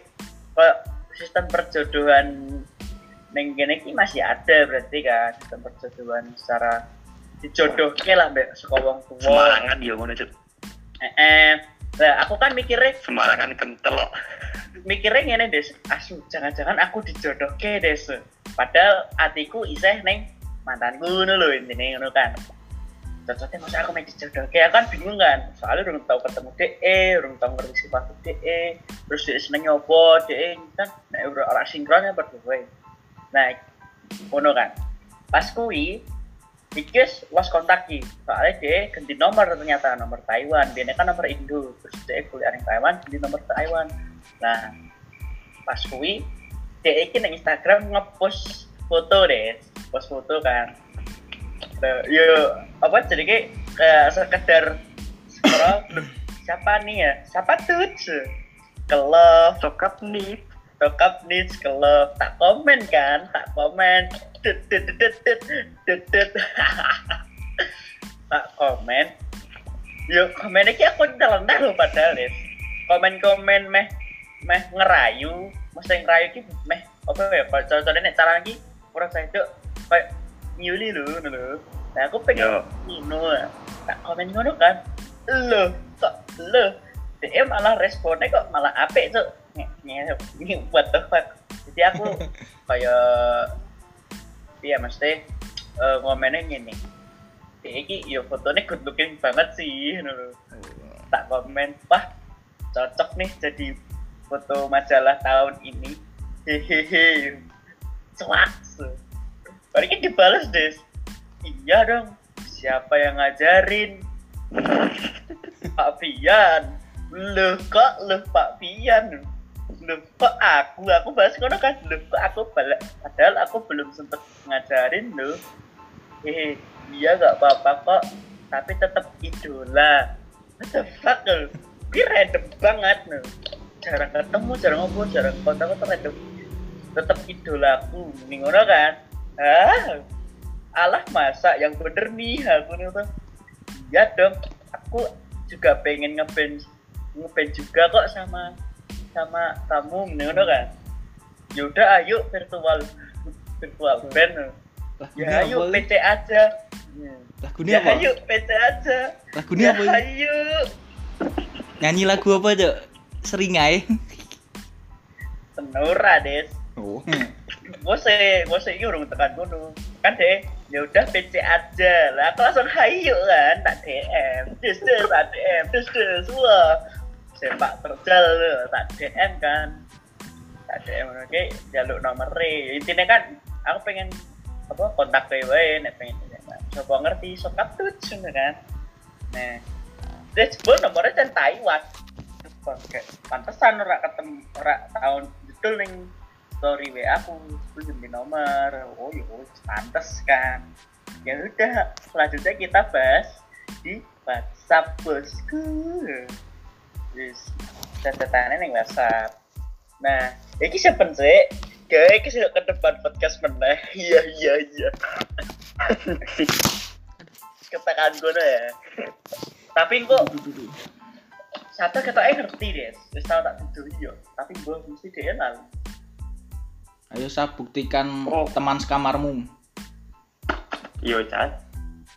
kok sistem perjodohan neng kene iki masih ada berarti kan sistem perjodohan secara dijodohke lah mbek saka wong tuwa. Semarangan ya ngono cuk. Eh, eh. Nah, aku kan mikirnya Semarangan kental mikirnya ngene des asu jangan-jangan aku dijodohke des padahal hatiku iseh neng mantanku ngono lho intine ngono kan cocoknya masa aku main dijodohke aku kan bingung kan. Soalnya belum tahu ketemu DE belum tahu ngerti sifat DE terus dia seneng nyopo DE kan nek ora ora sinkron ya berdua nah ngono kan. Pas kui Ikis was kontak ki, soalnya dia ganti nomor ternyata nomor Taiwan, dia kan nomor Indo, terus dia kuliah di Taiwan, ganti nomor Taiwan. Nah, pas kui iki nang Instagram ngepost foto deh, post foto kan. Nah, yo apa jadi kayak kayak sekedar scroll siapa nih ya? Siapa tuh? Ke love, Sokap nih. tokap nih ke love, tak komen kan, tak komen. Dut, dut, dut, dut, dut, dut, dut. tak komen. Yo komen iki aku nyeleneh lho padahal Des. Komen-komen meh meh ngerayu, mesti ngerayu ki meh apa ya kalau contohnya cara lagi kurang saya itu kayak lho ngono lho. Nah aku pengen ngono. Tak komen ngono kan. Loh, kok lo dia malah responnya kok malah apik tuh. Ini what the fuck. Jadi aku kayak iya mesti eh, ngomennya gini. Dia iki yo fotonya good looking banget sih ngono lho tak komen wah cocok nih jadi foto majalah tahun ini hehehe cuak baru ini dibales des iya dong. Siapa yang ngajarin? Pak Fian loh kok loh Pak Fian loh kok aku? Aku bahas kono kan? Loh kok aku balik? Padahal aku belum sempet ngajarin loh. Hehe iya gak apa-apa kok. Tapi tetap idola. What the fuck loh? Ini random banget loh. Jarang ketemu jarang ngobrol jarang kontak tuh random? Tetap idolaku ini ngono kan ah alah masa yang bener nih aku nih tuh iya dong aku juga pengen ngeband ngeband juga kok sama sama kamu ngono kan yaudah ayo virtual virtual band ya ayo? PC aja Lagunya ya apa? ayo PC aja Lagunya ya apa? ayo Nyanyi lagu apa, Cok? Seringai. Tenora des Oh. Gue se gue se ini urung tekan gunung kan deh ya udah PC aja. Lah aku langsung hayu kan tak DM des des tak DM des des wah. Sepak terjal tak DM kan. Tak DM oke jaluk nomor intinya kan aku pengen apa kontak kayak wae nek pengen coba ngerti sokap tuh kan. Nah des gue nomornya kan Taiwan. Pantesan ora ketemu ora tahun betul ning story WA aku terus ganti nomor. Oh ya wis, pantes kan. Ya udah selanjutnya kita bahas di WhatsApp bosku. Yes catatannya ning WhatsApp. Nah iki siapa sih Kayak iki sih ke depan podcast meneh. Iya iya iya. Katakan gue ya tapi kok Satu ketoknya ngerti deh, wis tau tak tidur yo, tapi gue mesti dia lalu. Ayo saya buktikan Oh. teman sekamarmu. Yo cat.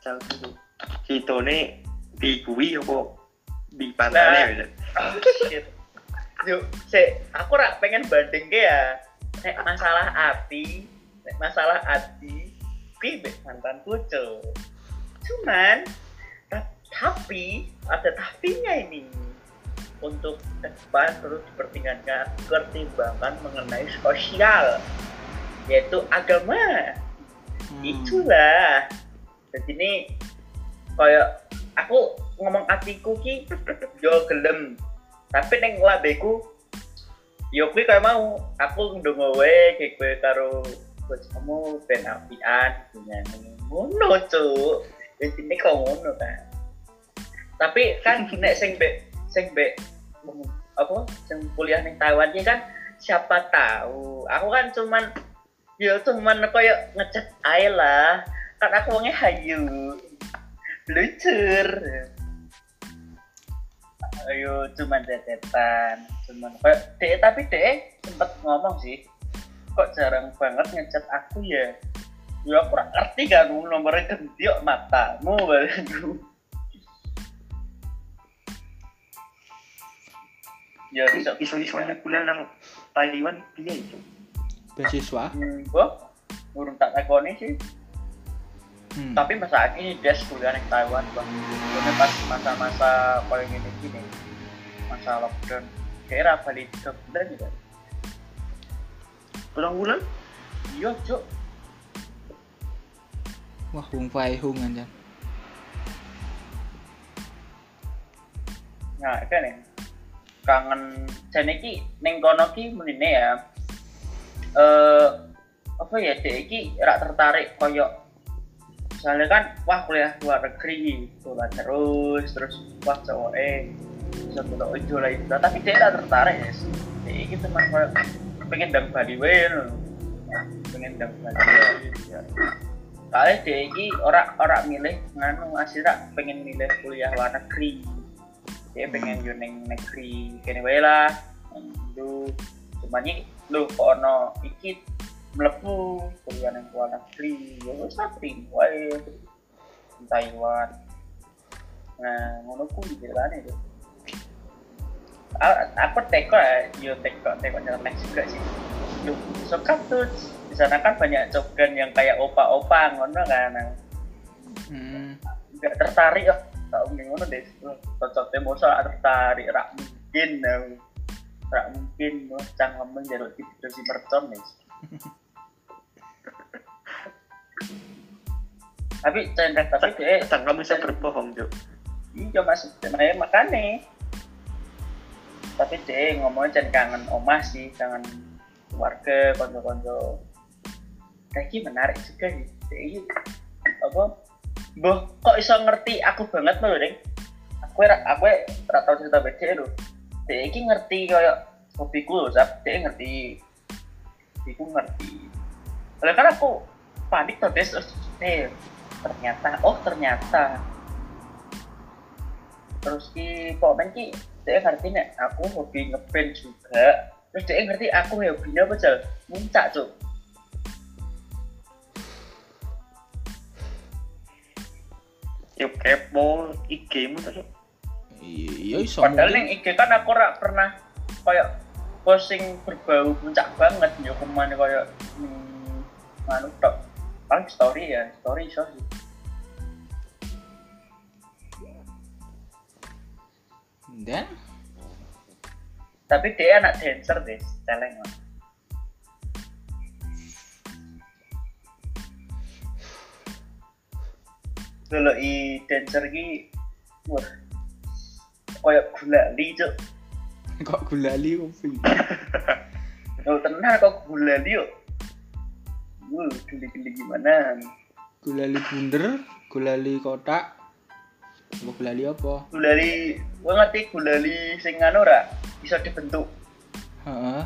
Cat dulu. Kita nih di kuwi apa di pantai ya. Oh shit. Yuk, se, aku rak pengen banding ke ya. Nek masalah hati, nek masalah hati, mbek mantan kucel. Cuman, ta- tapi ada tapinya ini. Untuk ke depan terus dipertimbangkan, pertimbangkan mengenai sosial, yaitu agama. Hmm. itulah. Jadi ini kayak aku ngomong atiku ki yo gelem. Tapi neng labeku yo kuwi kayak mau. Aku ndonga wae kayak kowe karo bos kamu ben apian nyanyi ngono cuk. Intine kok ngono kan tapi kan nek sing be sing be apa? Sing kuliah ning Taiwan ki kan siapa tahu. Aku kan cuman ya cuman kayak ngecat ae lah. Kan aku wongnya hayu. Lucur ayo cuman detetan cuman kayak dek tapi dek sempet ngomong sih kok jarang banget ngechat aku ya? Ya aku ngerti kan nomornya gendiok matamu baru ya bisa. Iso-isonya kuliah nang Taiwan piye itu beasiswa? Hmm, gua urung tak takoni sih. Hmm. tapi masa ini dia kuliah di Taiwan bang. Karena pas masa-masa paling ini gini masa lockdown. Kira balik tiga bulan juga. Berapa bulan? Iya cuk. Wah hung fai hung anjan nah kan nih kangen jane iki kono ki menine ya eh apa ya dek iki rak tertarik koyo misalnya kan wah kuliah luar negeri dolan terus terus wah cowok eh bisa kuliah idola itu. Tapi dia tak tertarik ya sih dek iki teman koyo pengen dang Bali wae pengen dang Bali ya kali dek iki ora ora milih nganu asira pengen milih kuliah luar negeri dia pengen yo ning negeri kene wae lah. Lu cuman ini lu kok ono iki mlebu kuliah ning luar negeri ya wis tak terima wae Taiwan. Nah ngono ku dijelane tuh A- aku teko ya, yo teko teko nyelemek juga sih. Lu suka tuh di sana kan banyak cogan yang kayak opa-opa ngono kan hmm. nggak tertarik ya tak mungkin ngono deh. Cocok temo soal tertarik rak mungkin rak mungkin no cang lemeng jaluk di si mercon nih. Tapi cendek tapi dia Sang kamu bisa berbohong, Juk. iya masuk nah, makanya tapi dia ngomongnya jangan kangen omah sih kangen keluarga konco-konco. Kayak menarik juga sih. Dia apa boh kok iso ngerti? Aku banget loh deng aku aku ora tau cerita BC lho dia iki ngerti kayak hobiku loh sab dia ngerti hobiku ngerti. Oleh karena aku panik tuh terus eh ternyata oh ternyata. Terus ki komen ki dia ngerti nek aku hobi ngeband juga. Terus dia ngerti aku hobinya apa jal? Muncak cuk Yuk kepo IG-mu tuh, Juk. iya iso Padahal ning IG kan aku ora pernah kayak posting berbau puncak banget yo ke mana kayak hmm, anu tok. Paling story ya, story iso sih. dan Tapi dia anak dancer deh, celeng Dulu i dancer ki wah kayak gulali cuk. kok gulali kopi Oh tenan kok gulali yuk. Wuh, geli-geli gimana? gulali bunder gulali kotak apa gulali apa Gulali, gue ngerti gulali sing anu ora bisa dibentuk. Heeh.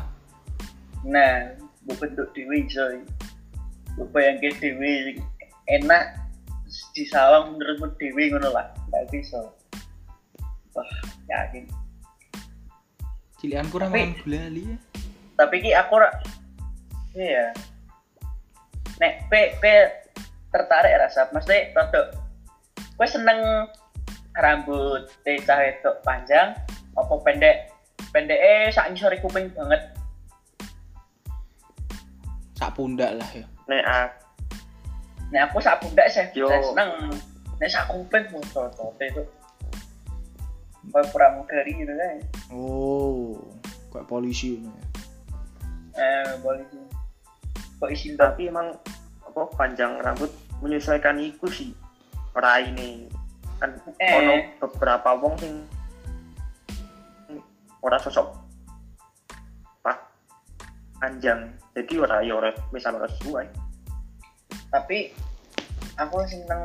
Nah, gue bentuk dewi coy. Gue bayangin dewi enak di sawang menurutmu dewi ngono lah. Gak bisa. Wah, yakin. cilian kurang Tapi- gulali ya Tapi ki aku iya. Nek pe pe tertarik rasa mesti rada gue seneng rambut teh cah wedok panjang apa pendek pendek eh sak ngisor kuping banget sak pundak lah ya Nek aku Nek aku sak pundak saya seneng. Nek sak kuping mau cocok itu. Kayak pramugari gitu kan. oh kayak polisi ini ya Eh, boleh sih. Kok isi mbak? tapi emang apa panjang rambut menyesuaikan iku sih ora ini kan Eh. ono beberapa wong sing ora sosok pak panjang jadi ora ya ora misal ora sesuai tapi aku seneng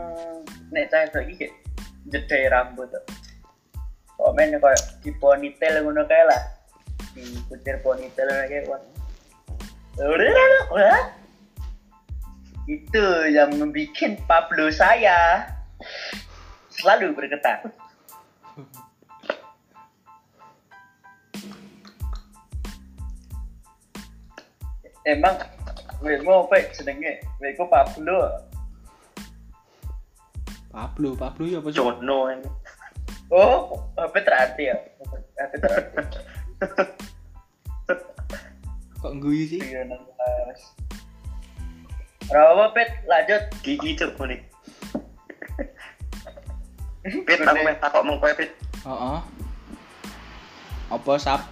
nek cah itu iki jedhe rambut tuh kok men kayak di ponytail ngono kae lah. Di kucir ponytail ngono kae Wah, itu yang membuat Pablo saya selalu bergetar. Emang mau apa jenenge? Gue ku Pablo? Pablo Pablo ya apa sih? Jono ini oh HP terhati ya? HP terhati kok guyu sih? Iya Rawa pet lanjut. Gigi cuk nih Pit aku meh takok meng kowe Pit. Oh apa sap?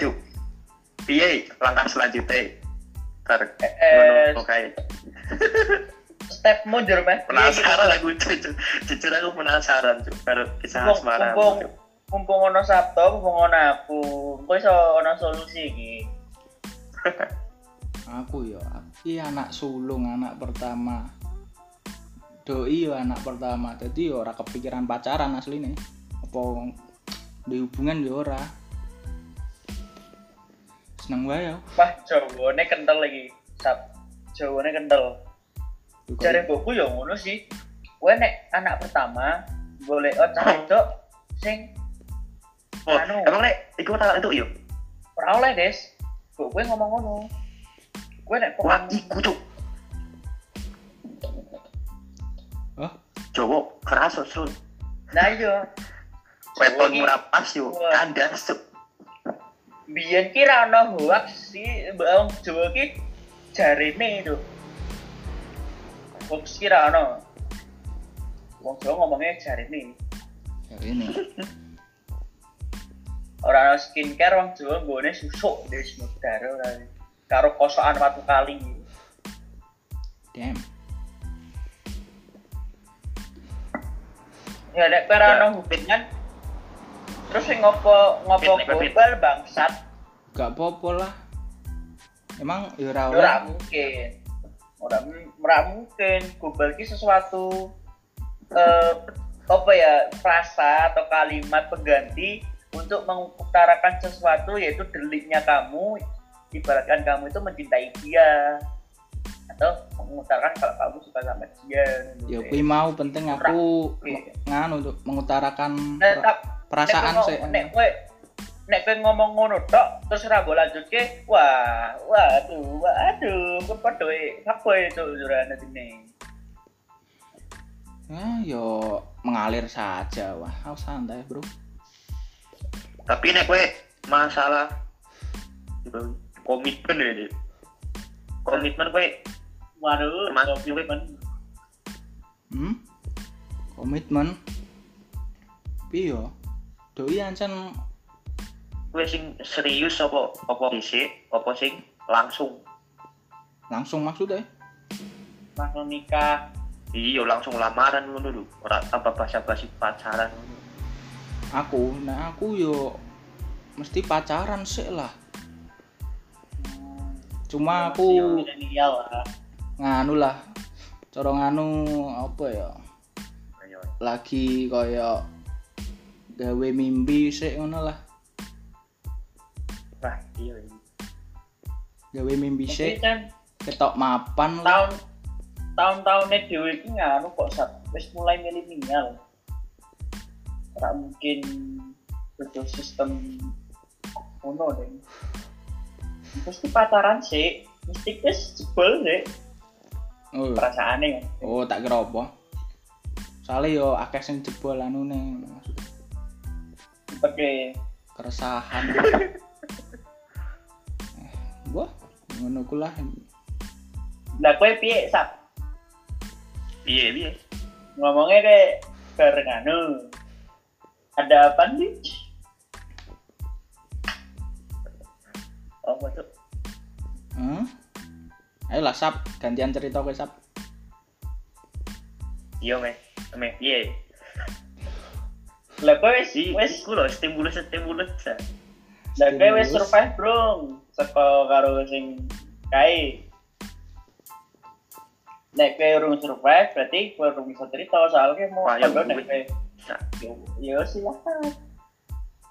Cuk piye langkah selanjutnya. Tar Eh, kae step mundur meh penasaran aku jujur jujur aku penasaran cuk karo kisah asmara mumpung mumpung ono Sabtu mumpung ono aku mumpung iso ono solusi iki. Aku ya iki anak sulung anak pertama. Doi ya anak pertama. Jadi ya ora kepikiran pacaran asline. Apa di hubungan ya ora seneng wae ya wah jawane kental lagi. Sab jawane kental. Cari buku ya ngono sih. Gue nek anak pertama boleh oh cah wedok sing oh anu. emang lek iku tak itu yo? Ora oleh des. Gue gue ngomong ngono. Gue nek wah pokoknya iku cuk. Hah? Jowo keras sun. Nah iya. Weton Jawa murapas yo Wah. kandas cuk biyen ki ra ono hoax sih mbak Jawa ki jarine itu hoax ki ra ono wong Jawa ngomongnya jarine ya ini ora ono skincare wong Jawa nggone susuk wis mudar ora karo kosokan watu kali. Damn. Ya nek ora ono hubungan terus sing ngopo ngopo global bangsat. Gak apa-apa lah. Emang ya ora oleh. ora mungkin. Ora ora mungkin. Global ki sesuatu eh apa ya frasa atau kalimat pengganti untuk mengutarakan sesuatu yaitu deliknya kamu ibaratkan kamu itu mencintai dia. Atau mengutarakan kalau kamu suka sama dia ya kuwi mau penting aku Oke. nganu untuk mengutarakan Nah, perasaan nek kowe sih ngomong- nek kowe nek kowe ngomong ngono tok terus ora mbok lanjutke wah waduh waduh kok padha apa itu jurane ini ya yo mengalir saja wah aku santai bro. Tapi nek kowe masalah komitmen ya komitmen kowe waduh komitmen. Hmm? Komitmen? Piyo doi ancen kowe sing serius apa apa dhisik apa sing langsung? Langsung maksudnya? Langsung nikah. Iya langsung lamaran ngono lho. Ora tanpa basa-basi pacaran. Aku nah aku yo mesti pacaran sih lah. Cuma aku milenial lah. nganu lah. Cara nganu apa ya? Lagi kaya gawe mimpi sih ngono lah. Wah iya iya. gawe mimpi sih kan ketok mapan lah. tahun tahun-tahunnya dewe iki nganu kok sat wis mulai milenial. Ora mungkin betul sistem ngono deh. Terus ki pacaran sih mesti wis jebol deh oh, perasaannya kan oh tak kira apa. Soalnya yo akeh sing jebol anu sebagai keresahan. Eh, wah ngono ku lah. Kowe piye sak piye piye? Ngomongnya kayak bareng anu. Ada apa nih apa tuh Hah? ayo lah sap. Gantian cerita ke sap. Iya meh. Meh piye lah kowe wis si wis iku lho stimulus stimulus ya. lah kowe wis Stimulus. survive bro saka karo sing kae nek kowe urung survive berarti kowe urung bisa cerita soalnya mau ya tanggal nek gue. kowe Bisa. yo silakan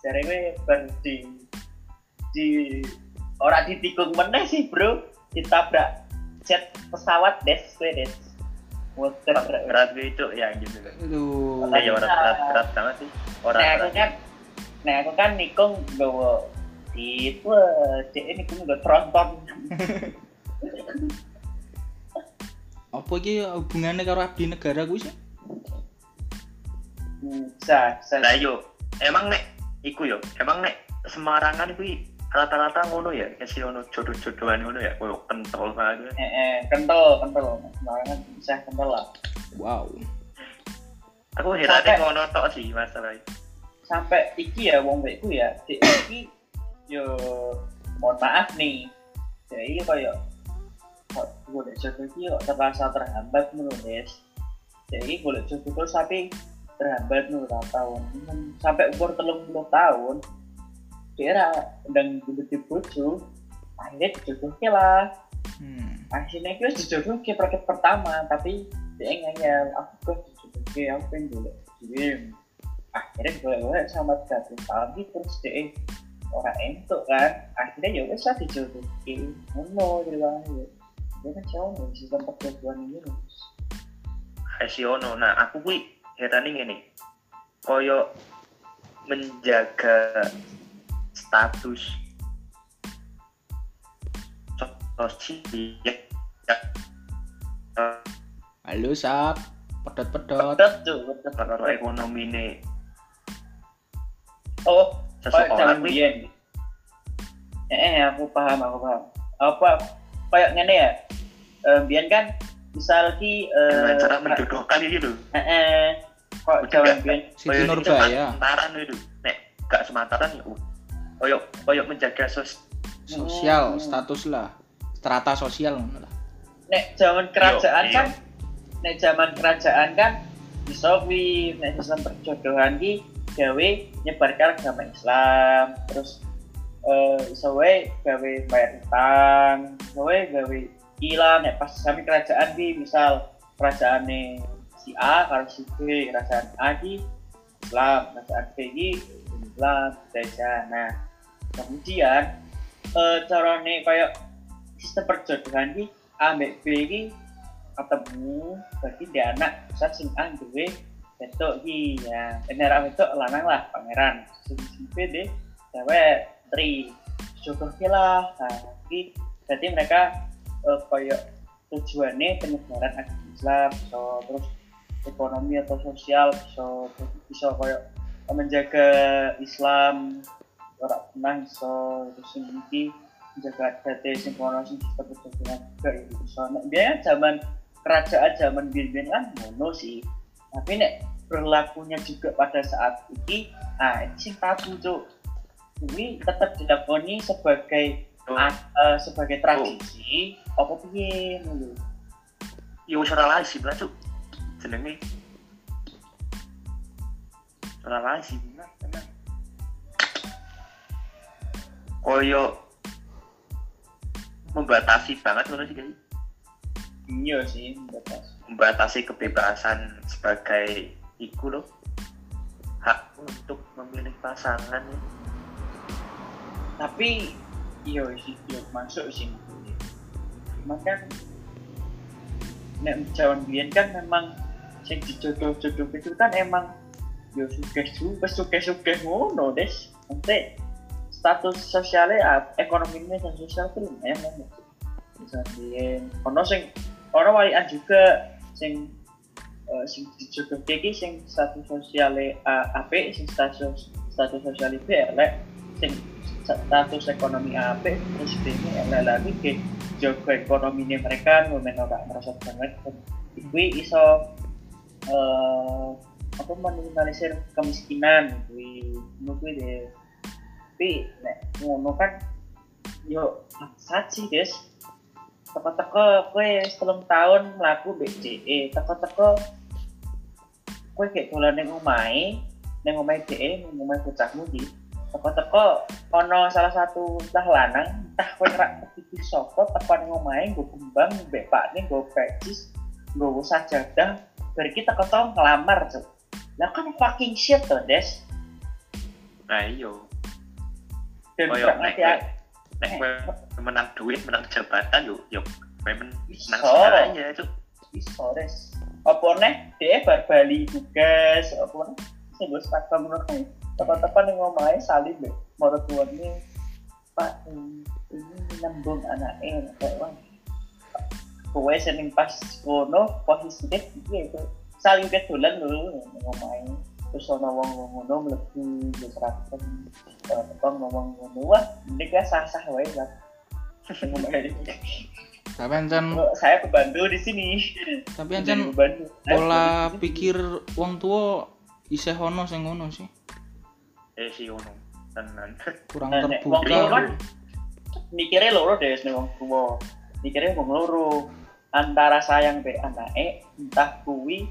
cari gue berdi di orang ditikung meneh sih bro ditabrak jet pesawat des gue des muter berat gue itu ya gitu. Aduh. Ya ya berat berat banget sih. Orang nah aku berat. kan nah aku kan nikung gawa Adit wah cek ini gue nggak tronton. Apa iki hubungannya karo abdi negara kuwi sih? Bisa bisa. Lah yo, emang nek? Iku yo, emang nek Semarangan kuwi rata-rata ngono ya, kasih ono jodoh-jodohan ngono ya, koyo kental banget. eh, eh, kental kental. Sekarang bisa kental lah. Wow. Aku heran Sampai- ngono tok sih masalah sampai iki ya wong bekku ya cek iki yo mohon maaf nih. Jadi kayak kok boleh jodoh iki kok terasa terhambat menurut Des. Jadi boleh jodoh terus tapi terhambat menurut tahun sampai umur telung puluh tahun sedang gede bojo akhirnya dijodohke lah Hmm. akhirnya kita dijodohke paket pertama tapi dia ngeyel aku kok dijodohke aku pengen dulu jadi akhirnya gue sama 30 tahun gitu terus dia orang entuk kan akhirnya ya wes lah dijodohke ngono gitu kan ya dia kan cowok nih sistem perjodohan ini terus Kasih ono. Nah, aku kuwi heran ngene. Koyo menjaga status. Sosial Halo Sap. Tuh pedet karo ekonomi ini. Oh seseorang kuwi biyen. Eh, eh aku paham aku paham. Apa kayak ngene ya? Eh biyen kan misal ki eh cara menjodohkan gitu. eh, eh kok nggak- biyen? Siti Nurbaya. Semantaran itu. Nek gak semantaran ya. Uh, Koyo koyo menjaga sos Sosial, Hmm. status lah. Strata sosial ngono lah. nek zaman kerajaan Yo, kan nek zaman kerajaan kan bisa kuwi nek sistem perjodohan ki gawe nyebarkan agama Islam terus eh iso wae gawe bayar utang iso wae gawe ilang nek pas sami kerajaan ki misal kerajaan si A karo si B kerajaan A ki Islam kerajaan B ki Islam gereja nah kemudian eh carane kayak sistem perjodohan ki ambek B iki ketemu berarti dia anak saat sing A duwe wedok iki. Ya bener wedok lanang lah pangeran. Sing sing B deh cewek tri. Jodoh lah nah iki berarti mereka eh, koyo tujuannya penyebaran agama Islam. So terus ekonomi atau sosial so bisa koyo menjaga Islam orang tenang so terus sing iki menjaga adat sing kono sing sistem perjodohan juga itu so nek biasanya zaman kerajaan zaman biyen kan ngono sih tapi nek berlakunya juga pada saat ini ah ini sing tabu cuk ini tetap dilakoni sebagai Oh. eh, sebagai tradisi apa piye ngono yo ora lazim lah cuk. Jenenge ora lazim lah tenan. Koyo membatasi banget ngono sih iya sih batas membatasi kebebasan sebagai iku loh. Hak untuk memilih pasangan. Ya. tapi iya sih iya masuk sih cuman kan nek zaman biyen kan memang sing dijodoh-jodoh itu kan emang yo suke suke suke suke ngono des. Nanti status sosialnya ah, ekonominya dan sosial tuh lumayan kan biyen ono sing ono walian juga sing eh, sing dijodoh iki sing status sosialnya uh, apik sing status status sosialnya B elek sing status ekonomi apik terus ini elek lagi ke jaga ekonomi mereka ngomen ora merasa banget. Kuwi iso eh apa meminimalisir kemiskinan ngono kuwi deh tapi nek ngono kan yo maksat sih des teko-teko kowe sebelum tahun mlaku BCE teko-teko kowe kayak dolan ning omahe ning omahe DE ning omahe bocahmu iki teko-teko ono salah satu entah lanang entah kowe rak pikir sapa teko ning omahe nggo kembang mbek pakne nggo pecis nggo sajadah. Bar iki teko tau ngelamar cuk. Lah kan fucking shit tuh des? Nah iyo Koyo nek nek menang duit menang jabatan yo yo kowe menang segalanya cuk. Iso des apa nih dia bar bali tugas apa nih sing wis tak menurut kae tekan-tekan ning omahe saling mbek maratuane pak ini nembung anaknya kayak kowe seneng pas ngono posisinya piye itu saling kedolan lho ngomongin terus ana wong wong ngono mlebu wis rapen wong ngomong ngono. Wah mending ya sah-sah wae lah. Tapi ancen Oh, saya kebantu di sini. Tapi ancen kebantu. Saya pola pikir wong tua isih ono sing ngono sih. Eh si ono. Tenan. Kurang wong terbuka kan mikirnya loro deh nih wong tua mikirnya wong loro. Antara sayang be anake entah kuwi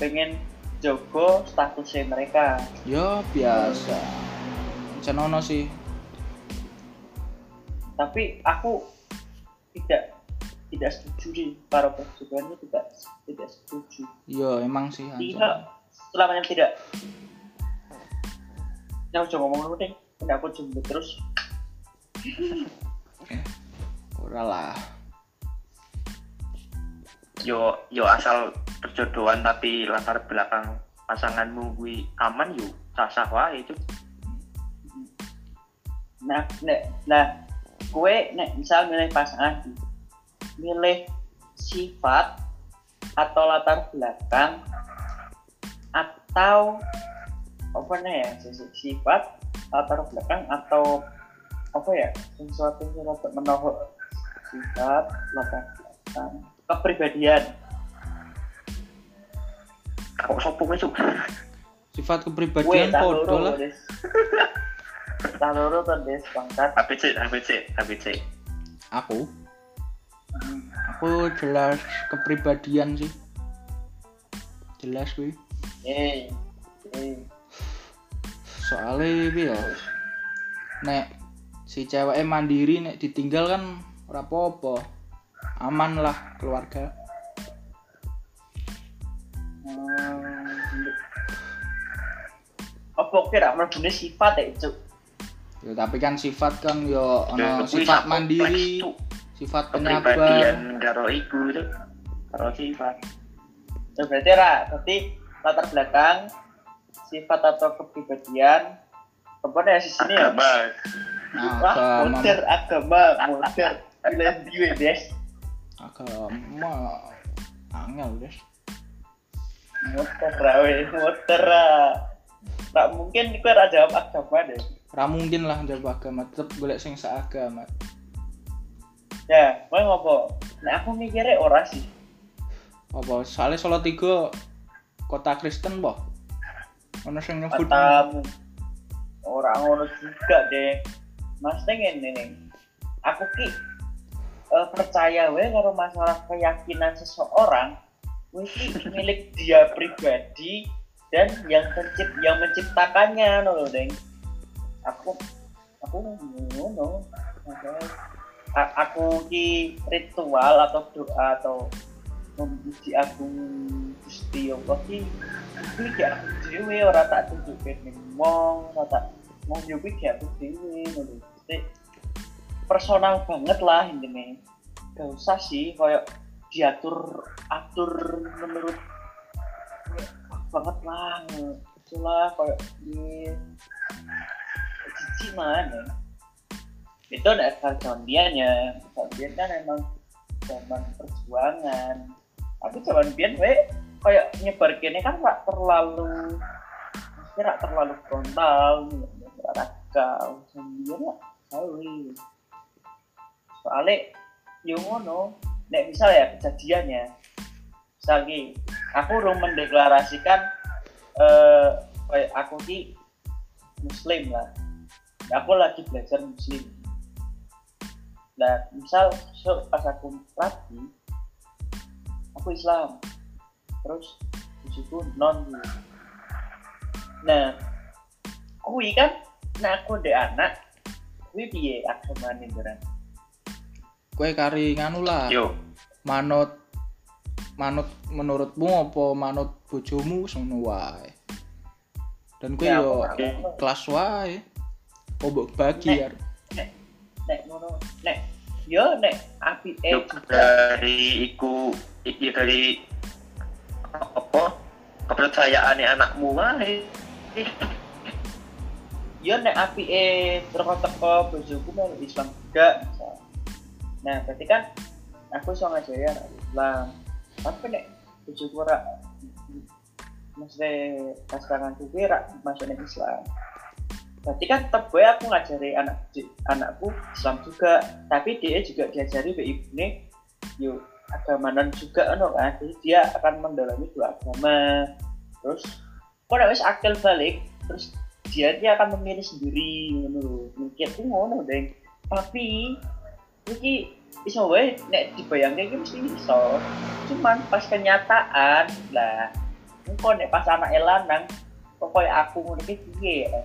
pengen jogo statusnya mereka. Ya biasa. Ancen ono sih. Tapi aku tidak tidak setuju sih. Para persetujuannya tidak tidak setuju. Ya emang sih tidak selamanya tidak. Ya udah ngomong dulu deh. Aku jemput terus. Ora lah yo yo asal perjodohan tapi latar belakang pasanganmu gue aman yo sah sah wae itu nah nek nah kue nek misal milih pasangan milih sifat atau latar belakang atau apa nih ya si- sifat latar belakang atau apa ya sesuatu yang menohok sifat latar belakang kepribadian. Kok sopo wes sifat kepribadian podo lah. Des. tak loro tuh des bangkat. ABC ABC ABC aku Hmm. aku? Jelas kepribadian sih. Jelas gue eh eh. Soalnya ya. Nek si cewek mandiri nek ditinggal kan ora apa-apa aman lah keluarga. Hmm. apa kira mlebu sifat ya cuk? Ya tapi kan sifat kan yo ono Ya, kuwi sifat mandiri sifat penyabar. karo iku tuh karo sifat. Ya berarti ra berarti latar belakang sifat atau kepribadian apa ya sisi ini ya agama. Nah, wah agama. agama moder pilihan diwe des agama angel guys. Moder rawe ra. Ra mungkin iku ra jawab agama deh. Ra mungkin lah jawab agama tetep golek sing seagama. Ya mau ngopo? Nah aku mikirnya ora sih. Apa? Soalnya Solo tiga kota Kristen boh ono sing nyebut orang ngono juga deh. Mas ngene nih. Aku ki eh, percaya wae karo masalah keyakinan seseorang ki milik dia pribadi dan yang pencipt yang menciptakannya no deng. Aku aku ngono. Aku ki ritual atau doa atau memuji agung Gusti Allah ki kuwi gak aku dhewe ora tak tunjukke ning wong tak mau yo gak aku dhewe ngono personal banget lah intinya. Gak usah sih kayak diatur atur menurut banget lah itulah kayak ini cici mana itu ada kecandiannya kecandian kan emang zaman perjuangan. Tapi zaman biar we kayak nyebar gini kan gak terlalu gak terlalu frontal radikal sendiri lah sorry soalnya yo ngono. Nek misal ya kejadiannya. Ki aku udah mendeklarasikan eh kayak aku ki muslim lah. Aku lagi belajar muslim. Nah misal so, pas aku lagi aku Islam. Terus di situ non. Nah kui kan nah aku de anak kui piye agamane beran kue kari nganu lah. Yo. Manut manut menurutmu apa manut bojomu? Ngono wae. Dan kue Ya, yo aku- kelas wae. Kok mbok bagi Nek. ya nek ngono nek yo nek api eh dari iku iki dari apa? Kepercayaan anakmu wae. Yo nek api eh teko-teko bojoku melu Islam juga misal. Nah berarti kan aku iso ngajari anak Islam. Tapi nek bojoku ora maksudnya pasangan tuh ora masuk Islam. Berarti kan tetap gue aku ngajari anak anakku Islam juga. Tapi dia juga diajari be ibune yuk agama non juga ono kan? Jadi dia akan mendalami dua agama. Terus kok wis akil balik terus dia dia akan memilih sendiri ngono mungkin tuh ngono deh tapi ini iso wae nek dibayangke iki mesti iso cuman pas kenyataan lah engko nek pas anak lanang pokoknya aku ngono iki piye ya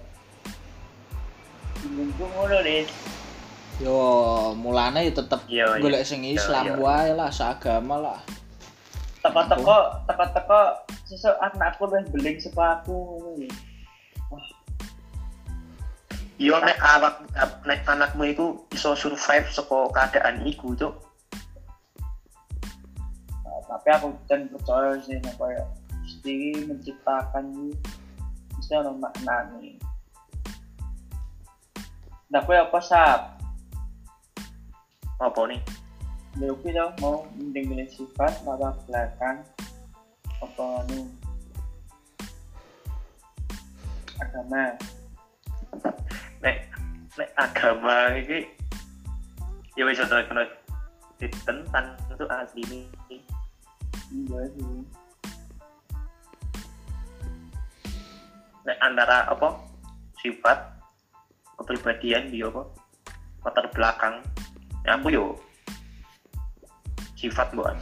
bingung ngono deh Yo, mulane ya tetep iya. golek sing Islam iya. wae lah, seagama lah. teko-teko teko-teko sesuk anakku wis beling saka aku ngono lho. Yo nek awak nek anakmu itu iso survive saka keadaan iku, Cuk. Nah, tapi aku dan percaya sih nek koyo Gusti menciptakan mesti ada maknanya nah kowe apa sap Apa nih? Ya oke dong, mau mending milih sifat latar belakang apa anu? Agama Nek nek agama iki ya wis ora kena ditentang itu asli ini. iya sih Nek antara apa? Sifat kepribadian dia apa? Latar belakang. Ya aku yo sifat buat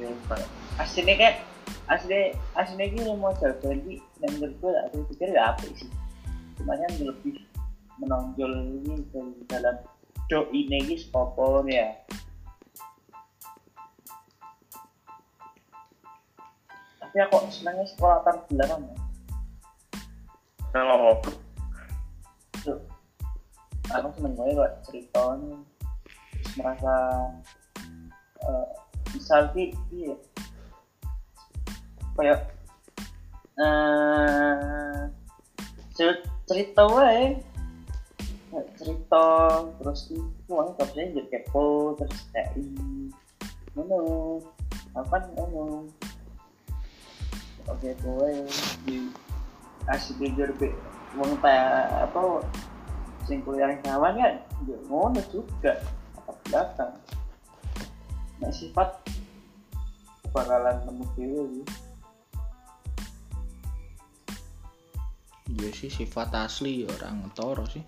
iya aslinya kayak asli aslinya ini mau ini yang menurut gue aku pikir gak apa sih. Cuma yang lebih menonjol ini dari dalam do ini ini spopon ya? Tapi aku senangnya sekolah latar belakang ya? Kalau Tuh, aku seneng banget kok cerita merasa eh, misal ki iya kayak eh cer- cerita wae. Cerita terus itu uang tapi jadi kepo terus kayak ngono apa ngono? Oke kowe di asik jujur be ta apa sing kuliah yang kawan kan ya ngono juga apa belakang nah sifat bakalan nemu dewe Iya sih sifat asli ya orang ngetoro sih.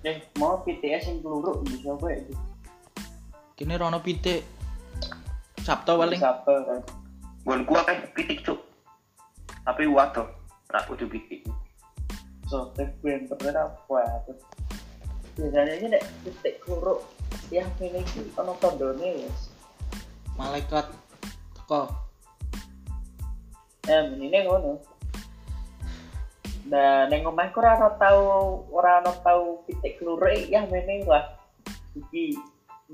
eh mau PTS yang peluru bisa gue itu Kini rono pitik. Sabtu paling. Sabtu kan. Gua kan pitik cuk. Tapi waduh rak kudu pitik. So tek gue yang pernah apa tuh? Biasanya ini nek titik kuruk yang ini ki ono tandone ya Malaikat teko. eh ini ngono. Nah neng omahku ora tau ora ono tau pitik kluruk ya mene wah iki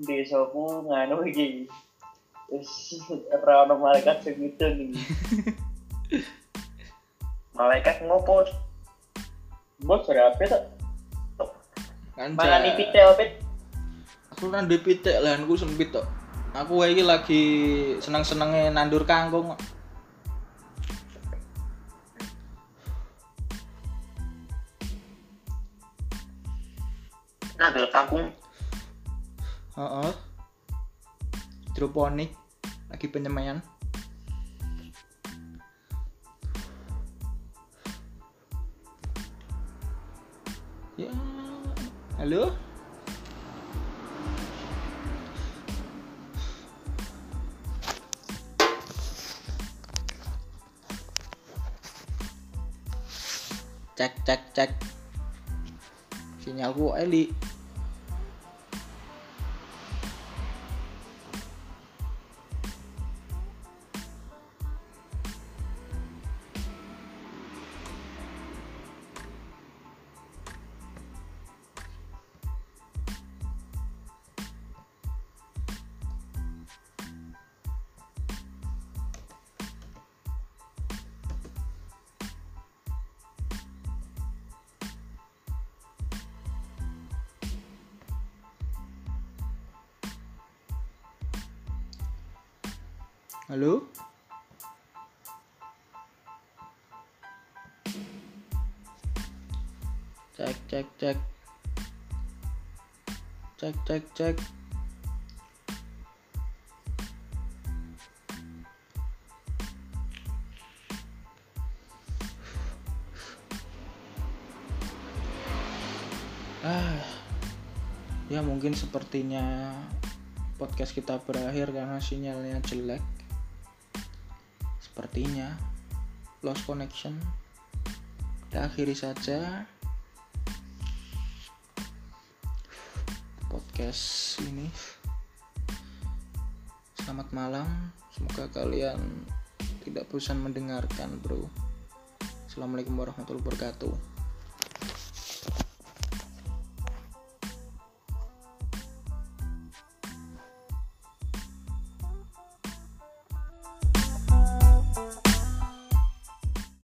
desaku nganu iki. Wis ora ono malaikat sing itu nih malaikat ngopo? Bos ora apa tuh Kan mana nih pitik apa Aku kan duwe pitik lahanku sempit tok. Aku iki lagi seneng-senenge nandur kangkung. ngambil kangkung Heeh. Hidroponik lagi penyemaian. Ya. Halo? Cek cek cek. Sinyalku Eli. Cek cek cek. Ah. Ya mungkin sepertinya podcast kita berakhir karena sinyalnya jelek. Sepertinya lost connection. Kita akhiri saja podcast ini. Selamat malam. Semoga kalian tidak bosan mendengarkan, Bro. Assalamualaikum warahmatullahi wabarakatuh.